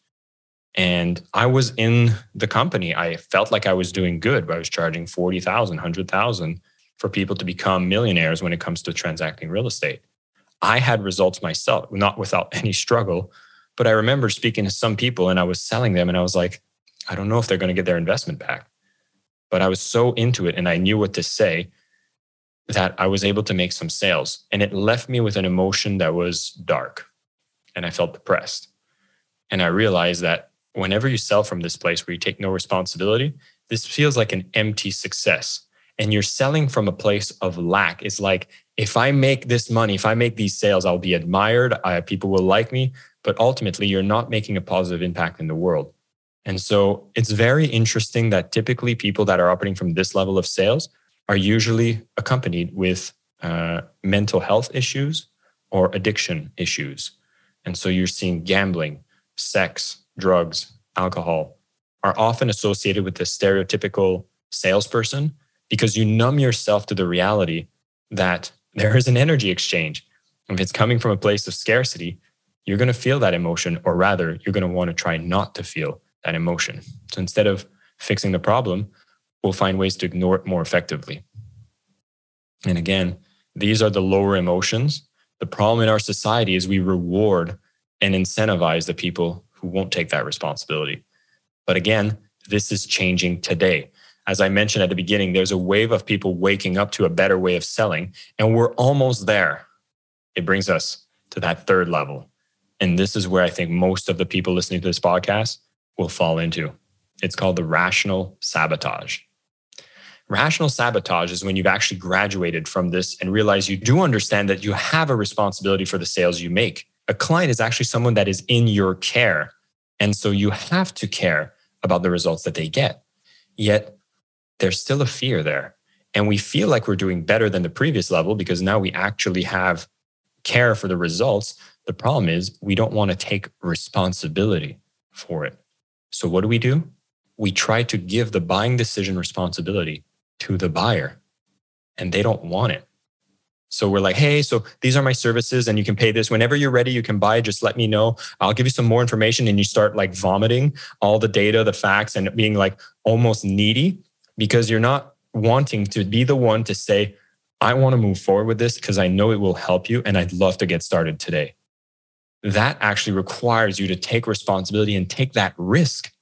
Speaker 2: And I was in the company. I felt like I was doing good. I was charging 40,000, 100,000 for people to become millionaires when it comes to transacting real estate. I had results myself, not without any struggle. But I remember speaking to some people and I was selling them and I was like, I don't know if they're going to get their investment back. But I was so into it and I knew what to say that I was able to make some sales. And it left me with an emotion that was dark and I felt depressed. And I realized that whenever you sell from this place where you take no responsibility, this feels like an empty success. And you're selling from a place of lack. It's like, if I make this money, if I make these sales, I'll be admired. I, people will like me. But ultimately, you're not making a positive impact in the world. And so it's very interesting that typically people that are operating from this level of sales are usually accompanied with uh, mental health issues or addiction issues. And so you're seeing gambling, sex, drugs, alcohol are often associated with the stereotypical salesperson because you numb yourself to the reality that there is an energy exchange. If it's coming from a place of scarcity, you're going to feel that emotion, or rather, you're going to want to try not to feel that emotion. So instead of fixing the problem, we'll find ways to ignore it more effectively. And again, these are the lower emotions. The problem in our society is we reward and incentivize the people who won't take that responsibility. But again, this is changing today. As I mentioned at the beginning, there's a wave of people waking up to a better way of selling, and we're almost there. It brings us to that third level. And this is where I think most of the people listening to this podcast will fall into. It's called the rational sabotage. Rational sabotage is when you've actually graduated from this and realize you do understand that you have a responsibility for the sales you make. A client is actually someone that is in your care. And so you have to care about the results that they get. Yet there's still a fear there. And we feel like we're doing better than the previous level because now we actually have care for the results. The problem is we don't want to take responsibility for it. So what do we do? We try to give the buying decision responsibility to the buyer and they don't want it. So we're like, hey, so these are my services and you can pay this. Whenever you're ready, you can buy. Just let me know. I'll give you some more information. And you start like vomiting all the data, the facts, and being like almost needy because you're not wanting to be the one to say, I want to move forward with this because I know it will help you and I'd love to get started today. That actually requires you to take responsibility and take that risk.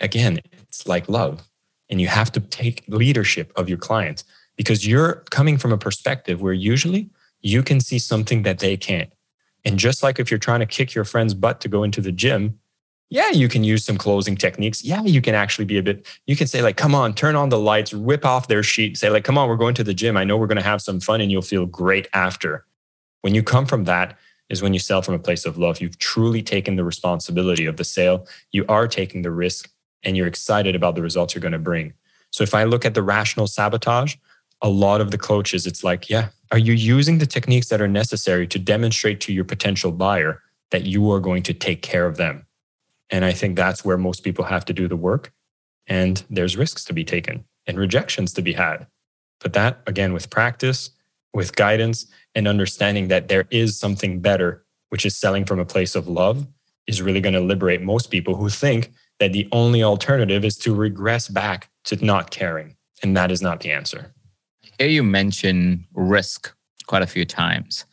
Speaker 2: Again, it's like love and you have to take leadership of your clients because you're coming from a perspective where usually you can see something that they can't. And just like if you're trying to kick your friend's butt to go into the gym, yeah, you can use some closing techniques. Yeah, you can actually be a bit, you can say, like, come on, turn on the lights, whip off their sheet, say, like, come on, we're going to the gym. I know we're going to have some fun and you'll feel great after. When you come from that, is when you sell from a place of love. You've truly taken the responsibility of the sale. You are taking the risk and you're excited about the results you're going to bring. So if I look at the rational sabotage, a lot of the coaches, it's like, yeah, are you using the techniques that are necessary to demonstrate to your potential buyer that you are going to take care of them? And I think that's where most people have to do the work. And there's risks to be taken and rejections to be had. But that, again, with practice, with guidance, and understanding that there is something better, which is selling from a place of love, is really going to liberate most people who think that the only alternative is to regress back to not caring. And that is not the answer.
Speaker 1: Here you mention risk quite a few times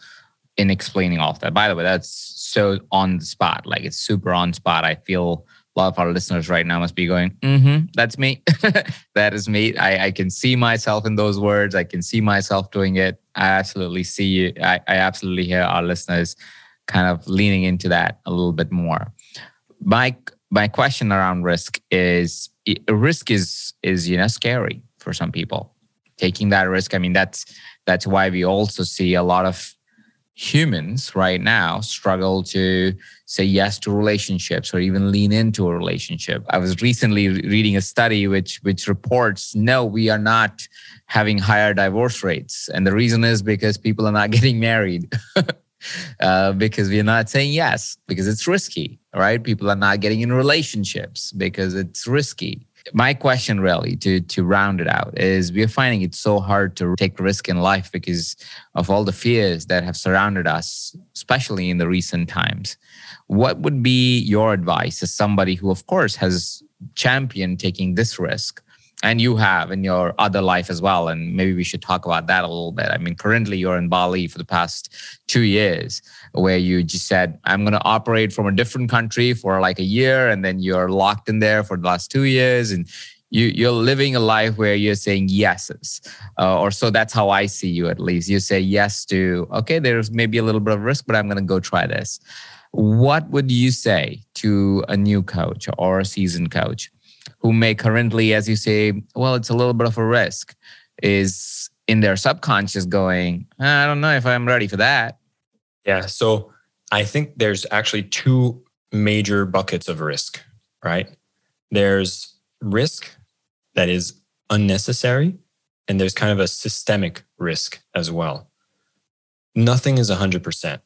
Speaker 1: in explaining all of that. By the way, that's so on the spot. Like it's super on spot. I feel a lot of our listeners right now must be going, mm-hmm, that's me. that is me. I, I, can see myself in those words. I can see myself doing it. I absolutely see you. I, I absolutely hear our listeners kind of leaning into that a little bit more. Mike, my question around risk is risk is is you know scary for some people taking that risk i mean that's that's why we also see a lot of humans right now struggle to say yes to relationships or even lean into a relationship. I was recently reading a study which which reports no, we are not having higher divorce rates, and the reason is because people are not getting married. uh, because we're not saying yes because it's risky, right? People are not getting in relationships because it's risky my question really to to round it out is we're finding it so hard to take risk in life because of all the fears that have surrounded us especially in the recent times. What would be your advice as somebody who of course has championed taking this risk? And you have in your other life as well and maybe we should talk about that a little bit. I mean currently you're in bali for the past two years where you just said i'm going to operate from a different country for like a year and then you're locked in there for the last two years and you, you're living a life where you're saying yeses. Uh, or so that's how i see you at least. You say yes to okay there's maybe a little bit of risk but i'm going to go try this. What would you say to a new coach or a seasoned coach who may currently, as you say, well, it's a little bit of a risk, is in their subconscious going, I don't know if I'm ready for that.
Speaker 2: Yeah. So I think there's actually two major buckets of risk, right? There's risk that is unnecessary, and there's kind of a systemic risk as well. Nothing is 100%.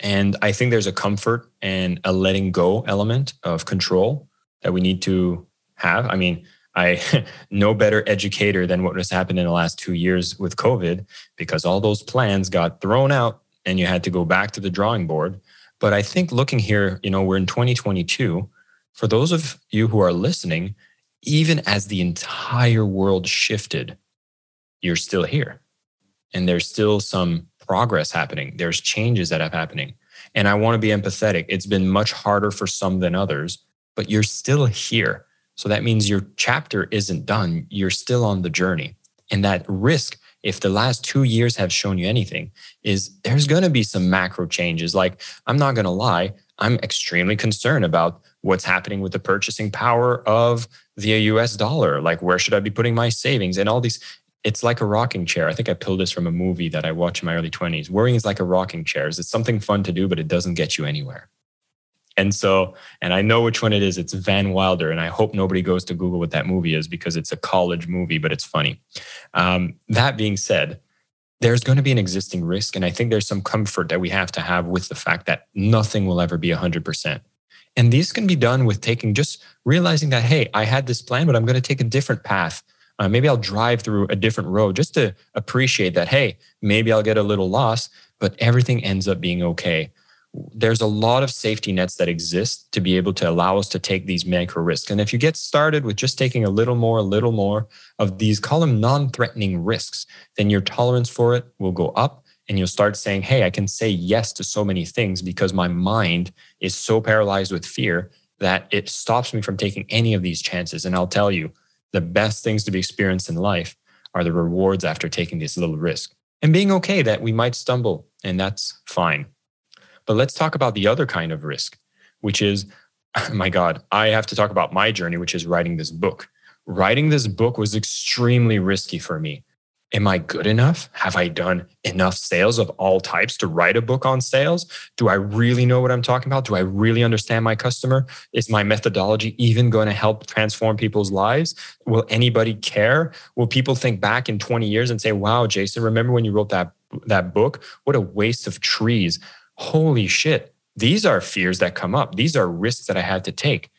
Speaker 2: And I think there's a comfort and a letting go element of control that we need to have. I mean, I no better educator than what has happened in the last two years with COVID because all those plans got thrown out and you had to go back to the drawing board. But I think looking here, you know, we're in 2022. For those of you who are listening, even as the entire world shifted, you're still here. And there's still some progress happening. There's changes that have happening. And I want to be empathetic. It's been much harder for some than others, but you're still here. So that means your chapter isn't done. You're still on the journey. And that risk, if the last two years have shown you anything, is there's going to be some macro changes. Like, I'm not going to lie, I'm extremely concerned about what's happening with the purchasing power of the US dollar. Like, where should I be putting my savings and all these? It's like a rocking chair. I think I pulled this from a movie that I watched in my early 20s. Worrying is like a rocking chair. It's something fun to do, but it doesn't get you anywhere. And so, and I know which one it is. It's Van Wilder. And I hope nobody goes to Google what that movie is because it's a college movie, but it's funny. Um, that being said, there's going to be an existing risk. And I think there's some comfort that we have to have with the fact that nothing will ever be 100%. And these can be done with taking just realizing that, hey, I had this plan, but I'm going to take a different path. Uh, maybe I'll drive through a different road just to appreciate that, hey, maybe I'll get a little lost, but everything ends up being okay there's a lot of safety nets that exist to be able to allow us to take these micro risks. And if you get started with just taking a little more, a little more of these, call them non threatening risks, then your tolerance for it will go up and you'll start saying, Hey, I can say yes to so many things because my mind is so paralyzed with fear that it stops me from taking any of these chances. And I'll tell you, the best things to be experienced in life are the rewards after taking this little risk and being okay that we might stumble, and that's fine. But let's talk about the other kind of risk, which is, my God, I have to talk about my journey, which is writing this book. Writing this book was extremely risky for me. Am I good enough? Have I done enough sales of all types to write a book on sales? Do I really know what I'm talking about? Do I really understand my customer? Is my methodology even going to help transform people's lives? Will anybody care? Will people think back in 20 years and say, wow, Jason, remember when you wrote that, that book? What a waste of trees holy shit, these are fears that come up. These are risks that I had to take,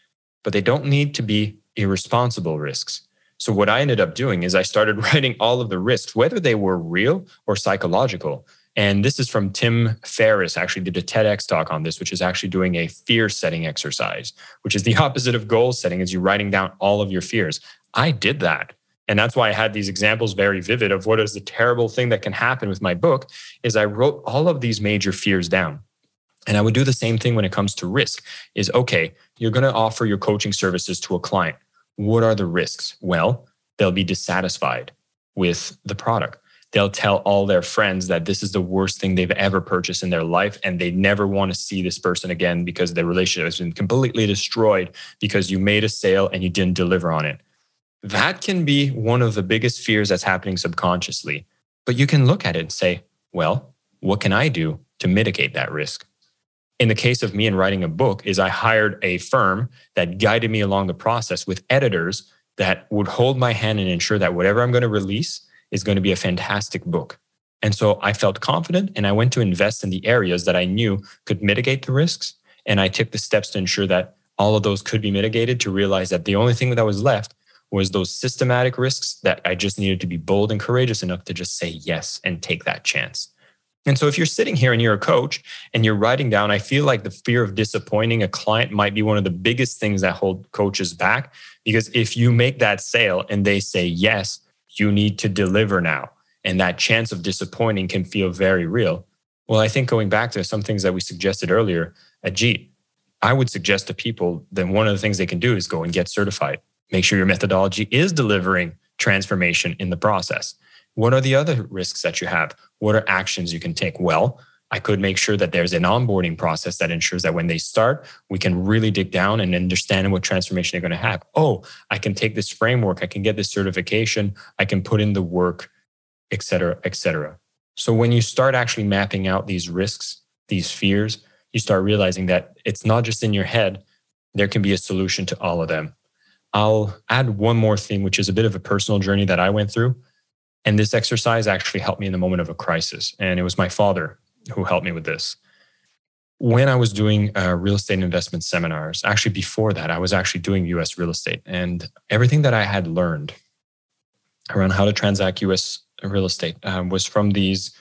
Speaker 2: but they don't need to be irresponsible risks. So, what I ended up doing is I started writing all of the risks, whether they were real or psychological. And this is from Tim Ferriss, actually did a TEDx talk on this, which is actually doing a fear setting exercise, which is the opposite of goal setting, is you writing down all of your fears. I did that. And that's why I had these examples very vivid of what is the terrible thing that can happen with my book is I wrote all of these major fears down. And I would do the same thing when it comes to risk is okay, you're going to offer your coaching services to a client. What are the risks? Well, they'll be dissatisfied with the product. They'll tell all their friends that this is the worst thing they've ever purchased in their life and they never want to see this person again because their relationship has been completely destroyed because you made a sale and you didn't deliver on it that can be one of the biggest fears that's happening subconsciously. But you can look at it and say, well, what can I do to mitigate that risk. In the case of me and writing a book, is I hired a firm that guided me along the process with editors that would hold my hand and ensure that whatever I'm going to release is going to be a fantastic book. And so I felt confident and I went to invest in the areas that I knew could mitigate the risks. And I took the steps to ensure that all of those could be mitigated to realize that the only thing that was left was those systematic risks that I just needed to be bold and courageous enough to just say yes and take that chance. And so if you're sitting here and you're a coach and you're writing down, I feel like the fear of disappointing a client might be one of the biggest things that hold coaches back. Because if you make that sale and they say yes, you need to deliver now. And that chance of disappointing can feel very real. Well, I think going back to some things that we suggested earlier, Ajit, I would suggest to people that one of the things they can do is go and get certified. Make sure your methodology is delivering transformation in the process. What are the other risks that you have? What are actions you can take? Well, I could make sure that there's an onboarding process that ensures that when they start, we can really dig down and understand what transformation they're going to have. Oh, I can take this framework, I can get this certification, I can put in the work, et cetera, et cetera. So when you start actually mapping out these risks, these fears, you start realizing that it's not just in your head, there can be a solution to all of them. I'll add one more thing, which is a bit of a personal journey that I went through. And this exercise actually helped me in the moment of a crisis. And it was my father who helped me with this. When I was doing uh, real estate investment seminars, actually before that, I was actually doing US real estate. And everything that I had learned around how to transact US real estate um, was from these,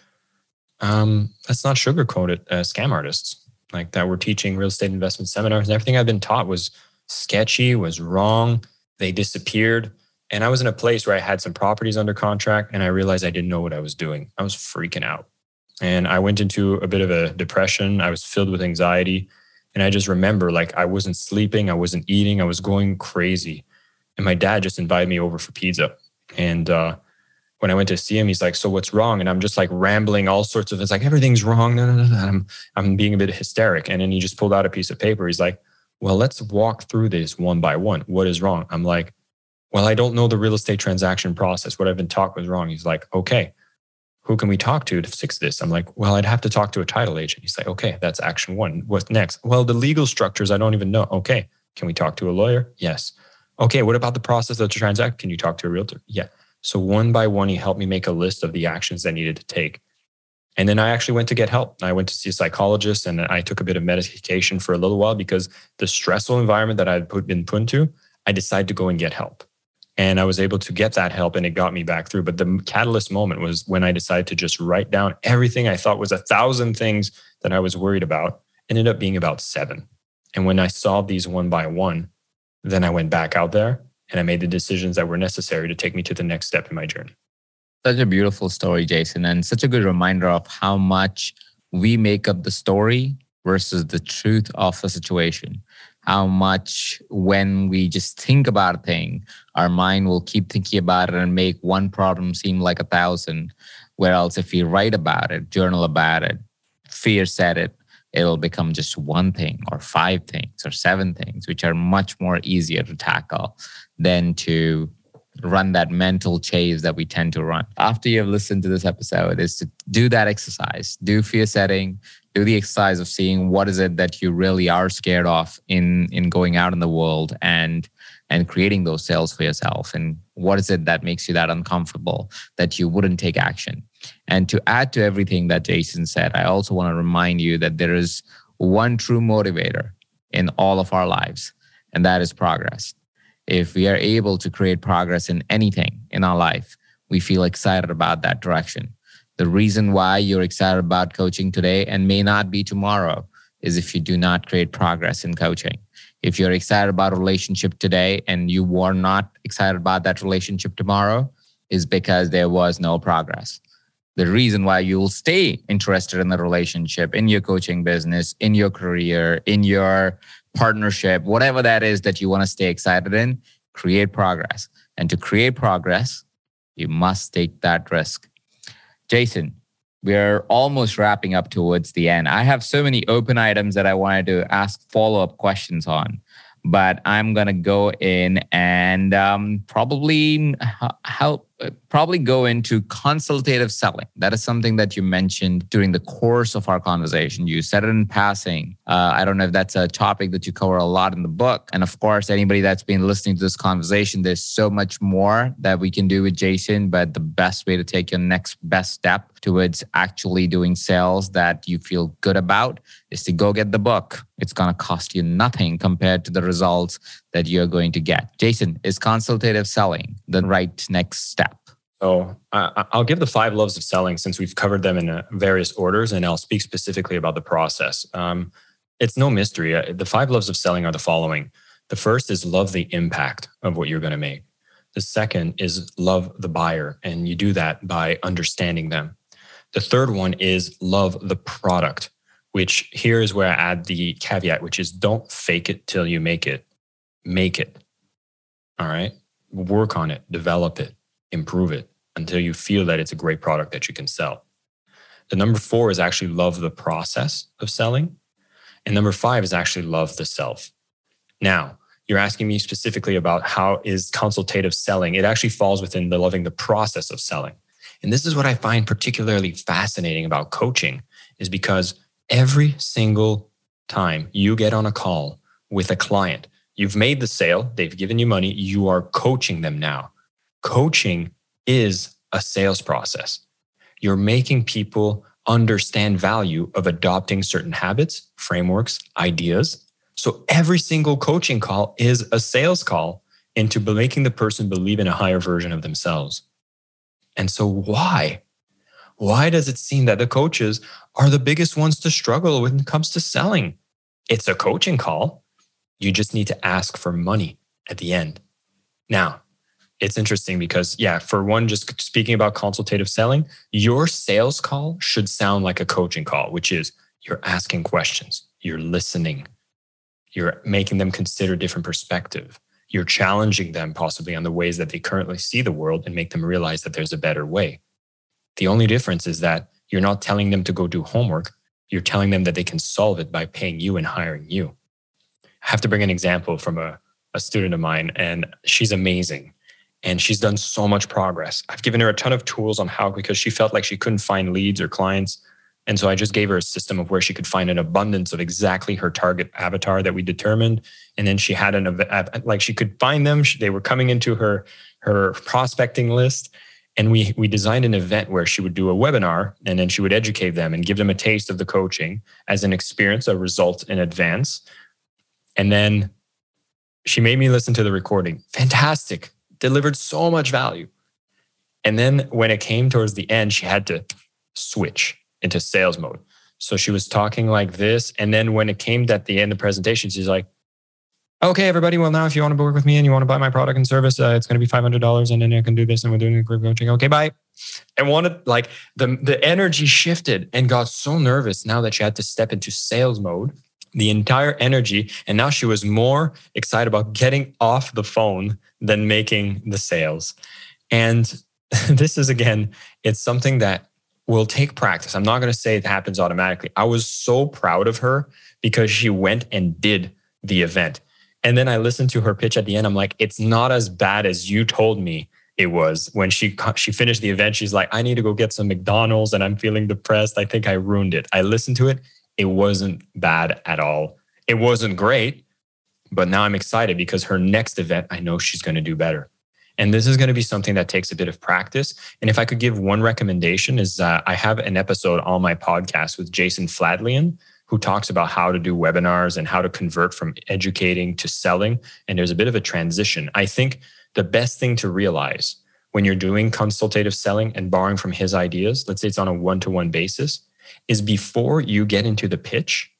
Speaker 2: um, let's not sugarcoat it, uh, scam artists like that were teaching real estate investment seminars. And everything I've been taught was sketchy, was wrong. They disappeared. And I was in a place where I had some properties under contract and I realized I didn't know what I was doing. I was freaking out. And I went into a bit of a depression. I was filled with anxiety. And I just remember like I wasn't sleeping, I wasn't eating, I was going crazy. And my dad just invited me over for pizza. And uh, when I went to see him, he's like, "So what's wrong?" And I'm just like rambling all sorts of. It's like everything's wrong. No, no, no, no. I'm I'm being a bit hysteric. And then he just pulled out a piece of paper. He's like, "Well, let's walk through this one by one. What is wrong?" I'm like, "Well, I don't know the real estate transaction process. What I've been taught was wrong." He's like, "Okay, who can we talk to to fix this?" I'm like, "Well, I'd have to talk to a title agent." He's like, "Okay, that's action one. What's next?" Well, the legal structures I don't even know. Okay, can we talk to a lawyer? Yes. Okay, what about the process of the transaction? Can you talk to a realtor? Yeah. So one by one, he helped me make a list of the actions I needed to take. And then I actually went to get help. I went to see a psychologist and I took a bit of medication for a little while because the stressful environment that I had put, been put into, I decided to go and get help. And I was able to get that help and it got me back through. But the catalyst moment was when I decided to just write down everything I thought was a thousand things that I was worried about, ended up being about seven. And when I solved these one by one, then I went back out there and I made the decisions that were necessary to take me to the next step in my journey.
Speaker 1: Such a beautiful story, Jason, and such a good reminder of how much we make up the story versus the truth of the situation. How much, when we just think about a thing, our mind will keep thinking about it and make one problem seem like a thousand. Whereas if we write about it, journal about it, fear set it, it'll become just one thing or five things or seven things, which are much more easier to tackle than to run that mental chase that we tend to run. After you have listened to this episode, is to do that exercise, do fear setting, do the exercise of seeing what is it that you really are scared of in in going out in the world and and creating those sales for yourself. And what is it that makes you that uncomfortable that you wouldn't take action? And to add to everything that jason said i also want to remind you that there is one true motivator in all of our lives and that is progress if we are able to create progress in anything in our life, we feel excited about that direction. The reason why you're excited about coaching today and may not be tomorrow is if you do not create progress in coaching. If you're excited about a relationship today and you were not excited about that relationship tomorrow, is because there was no progress. The reason why you'll stay interested in the relationship, in your coaching business, in your career, in your partnership, whatever that is that you want to stay excited in, create progress. And to create progress, you must take that risk. Jason, we're almost wrapping up towards the end. I have so many open items that I wanted to ask follow up questions on, but I'm going to go in and um, probably help probably go into consultative selling. That is something that you mentioned during the course of our conversation. You said it in passing. Uh, I don't know if that's a topic that you cover a lot in the book. And of course, anybody that's been listening to this conversation, there's so much more that we can do with Jason. But the best way to take your next best step towards actually doing sales that you feel good about is to go get the book. It's going to cost you nothing compared to the results that you're going to get. Jason, is consultative selling the right next step?
Speaker 2: So I'll give the five loves of selling since we've covered them in uh, various orders, and I'll speak specifically about the process. Um, it's no mystery. Uh, the five loves of selling are the following. The first is love the impact of what you're going to make. The second is love the buyer, and you do that by understanding them. The third one is love the product, which here is where I add the caveat, which is don't fake it till you make it. Make it. All right. Work on it, develop it, improve it until you feel that it's a great product that you can sell. The number four is actually love the process of selling. And number five is actually love the self. Now, you're asking me specifically about how is consultative selling. It actually falls within the loving the process of selling. And this is what I find particularly fascinating about coaching is because every single time you get on a call with a client, you've made the sale, they've given you money, you are coaching them now. Coaching is a sales process. You're making people understand value of adopting certain habits, frameworks, ideas. So every single coaching call is a sales call into making the person believe in a higher version of themselves. And so, why? Why does it seem that the coaches are the biggest ones to struggle when it comes to selling? It's a coaching call. You just need to ask for money at the end. Now, it's interesting because, yeah, for one, just speaking about consultative selling, your sales call should sound like a coaching call, which is you're asking questions, you're listening, you're making them consider different perspective you're challenging them possibly on the ways that they currently see the world and make them realize that there's a better way. The only difference is that you're not telling them to go do homework. You're telling them that they can solve it by paying you and hiring you. Have to bring an example from a, a student of mine, and she's amazing. And she's done so much progress. I've given her a ton of tools on how, because she felt like she couldn't find leads or clients. And so I just gave her a system of where she could find an abundance of exactly her target avatar that we determined. And then she had an event like she could find them. They were coming into her her prospecting list. And we we designed an event where she would do a webinar and then she would educate them and give them a taste of the coaching as an experience, a result in advance. And then she made me listen to the recording. Fantastic. Delivered so much value. And then when it came towards the end, she had to switch into sales mode. So she was talking like this. And then when it came at the end of the presentation, she's like, okay, everybody, well, now if you want to work with me and you want to buy my product and service, uh, it's going to be $500 and then I can do this and we're doing a group coaching. Okay, bye. And wanted like the, the energy shifted and got so nervous now that she had to step into sales mode, the entire energy. And now she was more excited about getting off the phone than making the sales. And this is again, it's something that will take practice. I'm not going to say it happens automatically. I was so proud of her because she went and did the event. And then I listened to her pitch at the end. I'm like, it's not as bad as you told me it was. When she she finished the event, she's like, I need to go get some McDonald's and I'm feeling depressed. I think I ruined it. I listened to it. It wasn't bad at all. It wasn't great, but now I'm excited because her next event, I know she's going to do better. And this is going to be something that takes a bit of practice. And if I could give one recommendation is uh, I have an episode on my podcast with Jason Fladlien, who talks about how to do webinars and how to convert from educating to selling. And there's a bit of a transition. I think the best thing to realize when you're doing consultative selling and borrowing from his ideas, let's say it's on a one to one basis, is before you get into the pitch,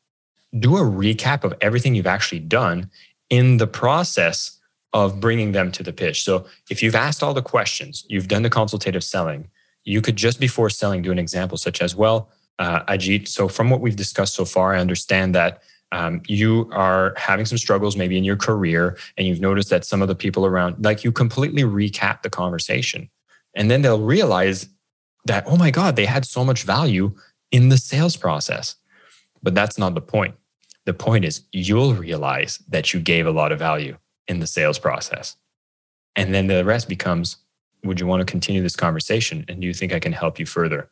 Speaker 2: do a recap of everything you've actually done in the process of bringing them to the pitch. So if you've asked all the questions, you've done the consultative selling, you could just before selling do an example such as, well, uh, Ajit, so from what we've discussed so far, I understand that um, you are having some struggles maybe in your career and you've noticed that some of the people around, like you completely recap the conversation. And then they'll realize that, oh my God, they had so much value in the sales process. But that's not the point. The point is you'll realize that you gave a lot of value in the sales process. And then the rest becomes would you want to continue this conversation? And do you think I can help you further?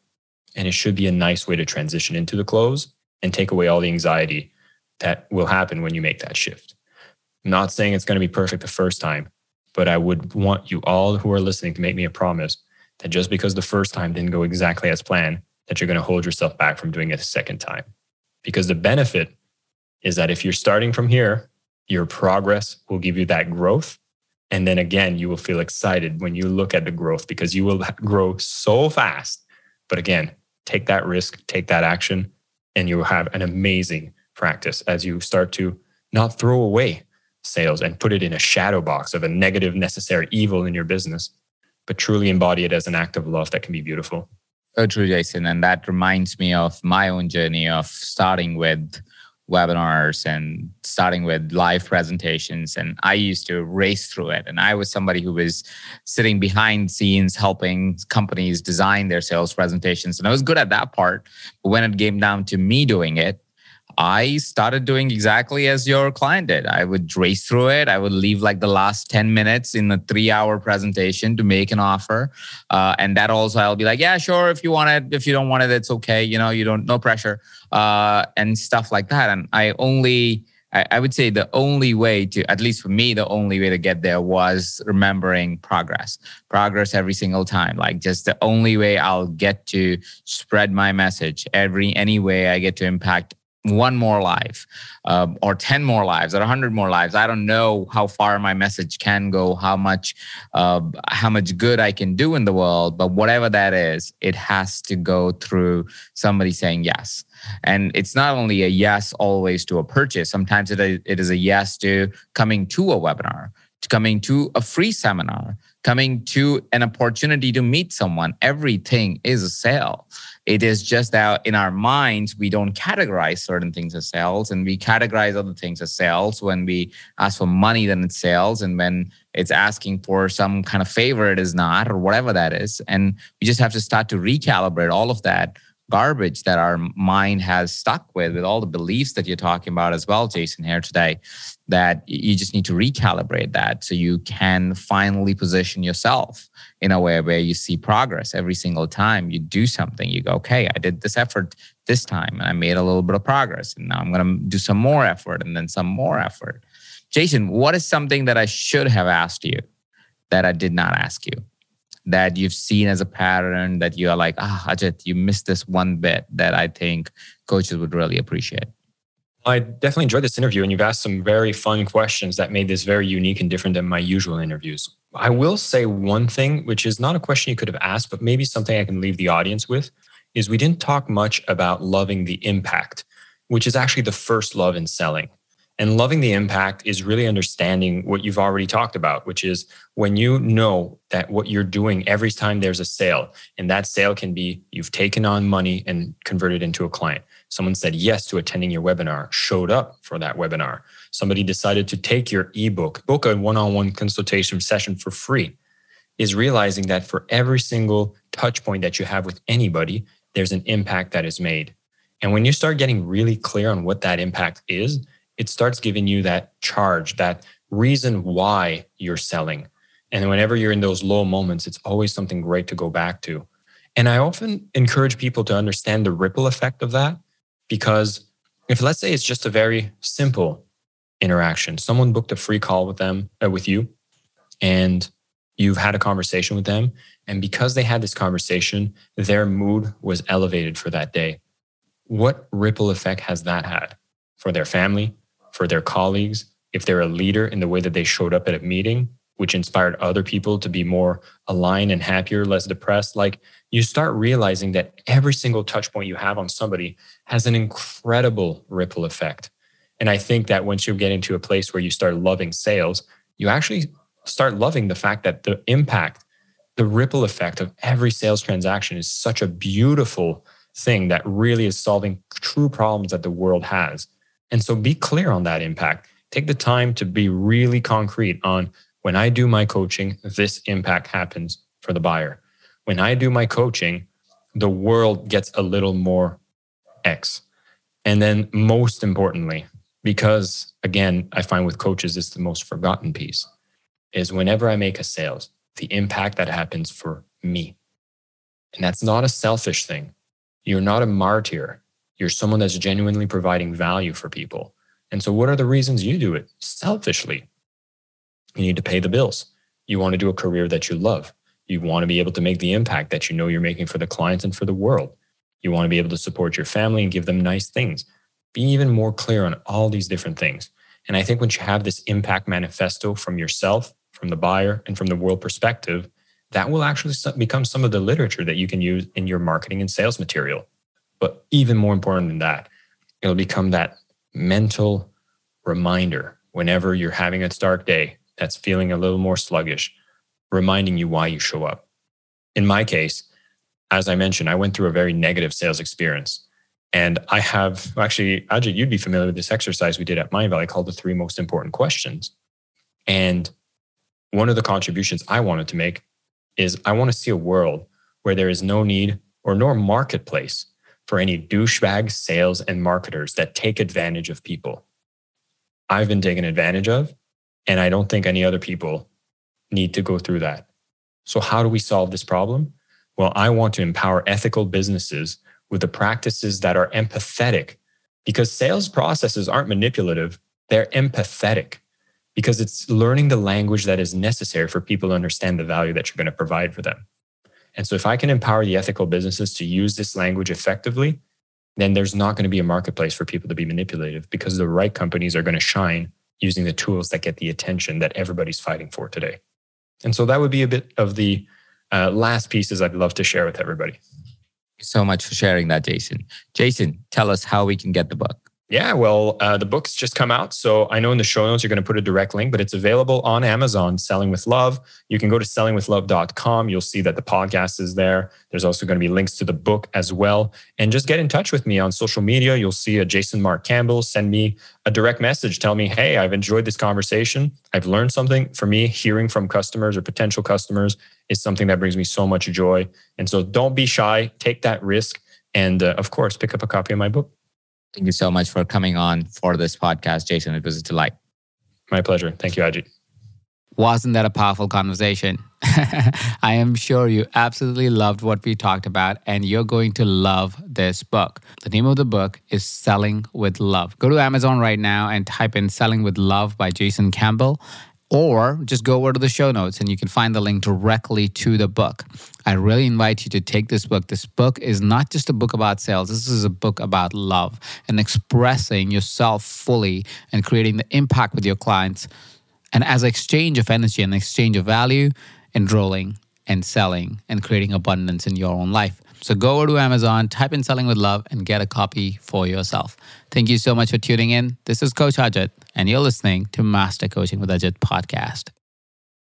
Speaker 2: And it should be a nice way to transition into the close and take away all the anxiety that will happen when you make that shift. I'm not saying it's going to be perfect the first time, but I would want you all who are listening to make me a promise that just because the first time didn't go exactly as planned, that you're going to hold yourself back from doing it a second time. Because the benefit is that if you're starting from here, your progress will give you that growth. And then again, you will feel excited when you look at the growth because you will grow so fast. But again, take that risk, take that action, and you will have an amazing practice as you start to not throw away sales and put it in a shadow box of a negative, necessary evil in your business, but truly embody it as an act of love that can be beautiful.
Speaker 1: So true, Jason. And that reminds me of my own journey of starting with webinars and starting with live presentations and i used to race through it and i was somebody who was sitting behind scenes helping companies design their sales presentations and i was good at that part but when it came down to me doing it I started doing exactly as your client did. I would race through it. I would leave like the last 10 minutes in a three hour presentation to make an offer. Uh, and that also, I'll be like, yeah, sure. If you want it, if you don't want it, it's okay. You know, you don't, no pressure uh, and stuff like that. And I only, I, would say the only way to, at least for me, the only way to get there was remembering progress, progress every single time. Like just the only way I'll get to spread my message every, any way I get to impact one more life uh, or 10 more lives or 100 more lives. I don't know how far my message can go how much uh, how much good i can do in the world but whatever that is it has to go through somebody saying yes. And it's not only a yes always to a purchase. Sometimes it, it is a yes to coming to a webinar to coming to a free seminar coming to an opportunity to meet someone everything is a sale it is just that in our minds, we don't categorize certain things as sales and we categorize other things as sales. When we ask for money, then it's sales. And when it's asking for some kind of favor, it is not, or whatever that is. And we just have to start to recalibrate all of that garbage that our mind has stuck with, with all the beliefs that you're talking about as well, Jason, here today, that you just need to recalibrate that so you can finally position yourself in a way where you see progress every single time you do something. You go, okay, I did this effort this time and I made a little bit of progress. And now I'm going to do some more effort and then some more effort. Jason, what is something that I should have asked you that I did not ask you? That you've seen as a pattern that you are like, ah, Ajit, you missed this one bit that I think coaches would really appreciate?
Speaker 2: I definitely enjoyed this interview, and you've asked some very fun questions that made this very unique and different than my usual interviews. I will say one thing, which is not a question you could have asked, but maybe something I can leave the audience with, is we didn't talk much about loving the impact, which is actually the first love in selling. And loving the impact is really understanding what you've already talked about, which is when you know that what you're doing every time there's a sale, and that sale can be you've taken on money and converted into a client. Someone said yes to attending your webinar, showed up for that webinar. Somebody decided to take your ebook, book a one on one consultation session for free, is realizing that for every single touch point that you have with anybody, there's an impact that is made. And when you start getting really clear on what that impact is, it starts giving you that charge, that reason why you're selling. And whenever you're in those low moments, it's always something great to go back to. And I often encourage people to understand the ripple effect of that because if let's say it's just a very simple interaction, someone booked a free call with them uh, with you and you've had a conversation with them and because they had this conversation, their mood was elevated for that day. What ripple effect has that had for their family, for their colleagues, if they're a leader in the way that they showed up at a meeting, which inspired other people to be more aligned and happier, less depressed, like you start realizing that every single touch point you have on somebody has an incredible ripple effect. And I think that once you get into a place where you start loving sales, you actually start loving the fact that the impact, the ripple effect of every sales transaction is such a beautiful thing that really is solving true problems that the world has. And so be clear on that impact. Take the time to be really concrete on when I do my coaching, this impact happens for the buyer. When I do my coaching, the world gets a little more X. And then, most importantly, because again, I find with coaches, it's the most forgotten piece, is whenever I make a sales, the impact that happens for me. And that's not a selfish thing. You're not a martyr. You're someone that's genuinely providing value for people. And so, what are the reasons you do it? Selfishly, you need to pay the bills. You want to do a career that you love. You want to be able to make the impact that you know you're making for the clients and for the world. You want to be able to support your family and give them nice things. Be even more clear on all these different things. And I think once you have this impact manifesto from yourself, from the buyer, and from the world perspective, that will actually become some of the literature that you can use in your marketing and sales material. But even more important than that, it'll become that mental reminder whenever you're having a dark day that's feeling a little more sluggish, reminding you why you show up. In my case, as I mentioned, I went through a very negative sales experience. And I have actually, Ajit, you'd be familiar with this exercise we did at Mindvalley called the three most important questions. And one of the contributions I wanted to make is I want to see a world where there is no need or nor marketplace for any douchebag sales and marketers that take advantage of people. I've been taken advantage of, and I don't think any other people need to go through that. So, how do we solve this problem? Well, I want to empower ethical businesses with the practices that are empathetic because sales processes aren't manipulative, they're empathetic because it's learning the language that is necessary for people to understand the value that you're going to provide for them. And so, if I can empower the ethical businesses to use this language effectively, then there's not going to be a marketplace for people to be manipulative because the right companies are going to shine using the tools that get the attention that everybody's fighting for today. And so, that would be a bit of the uh, last pieces I'd love to share with everybody.
Speaker 4: so much for sharing that, Jason. Jason, tell us how we can get the book.
Speaker 2: Yeah, well, uh, the book's just come out. So I know in the show notes you're going to put a direct link, but it's available on Amazon, Selling with Love. You can go to sellingwithlove.com. You'll see that the podcast is there. There's also going to be links to the book as well. And just get in touch with me on social media. You'll see a Jason Marc Campbell. Send me a direct message. Tell me, hey, I've enjoyed this conversation. I've learned something. For me, hearing from customers or potential customers is something that brings me so much joy. And so don't be shy, take that risk. And uh, of course, pick up a copy of my book.
Speaker 4: Thank you so much for coming on for this podcast, Jason. It was a delight.
Speaker 2: My pleasure. Thank you, Ajit.
Speaker 1: Wasn't that a powerful conversation? I am sure you absolutely loved what we talked about, and you're going to love this book. The name of the book is Selling with Love. Go to Amazon right now and type in Selling with Love by Jason Campbell, or just go over to the show notes and you can find the link directly to the book. I really invite you to take this book. This book is not just a book about sales, this is a book about love and expressing yourself fully and creating the impact with your clients. And as an exchange of energy and exchange of value, enrolling and selling and creating abundance in your own life. So go over to Amazon, type in Selling with Love, and get a copy for yourself. Thank you so much for tuning in. This is Coach Ajit, and you're listening to Master Coaching with Ajit podcast.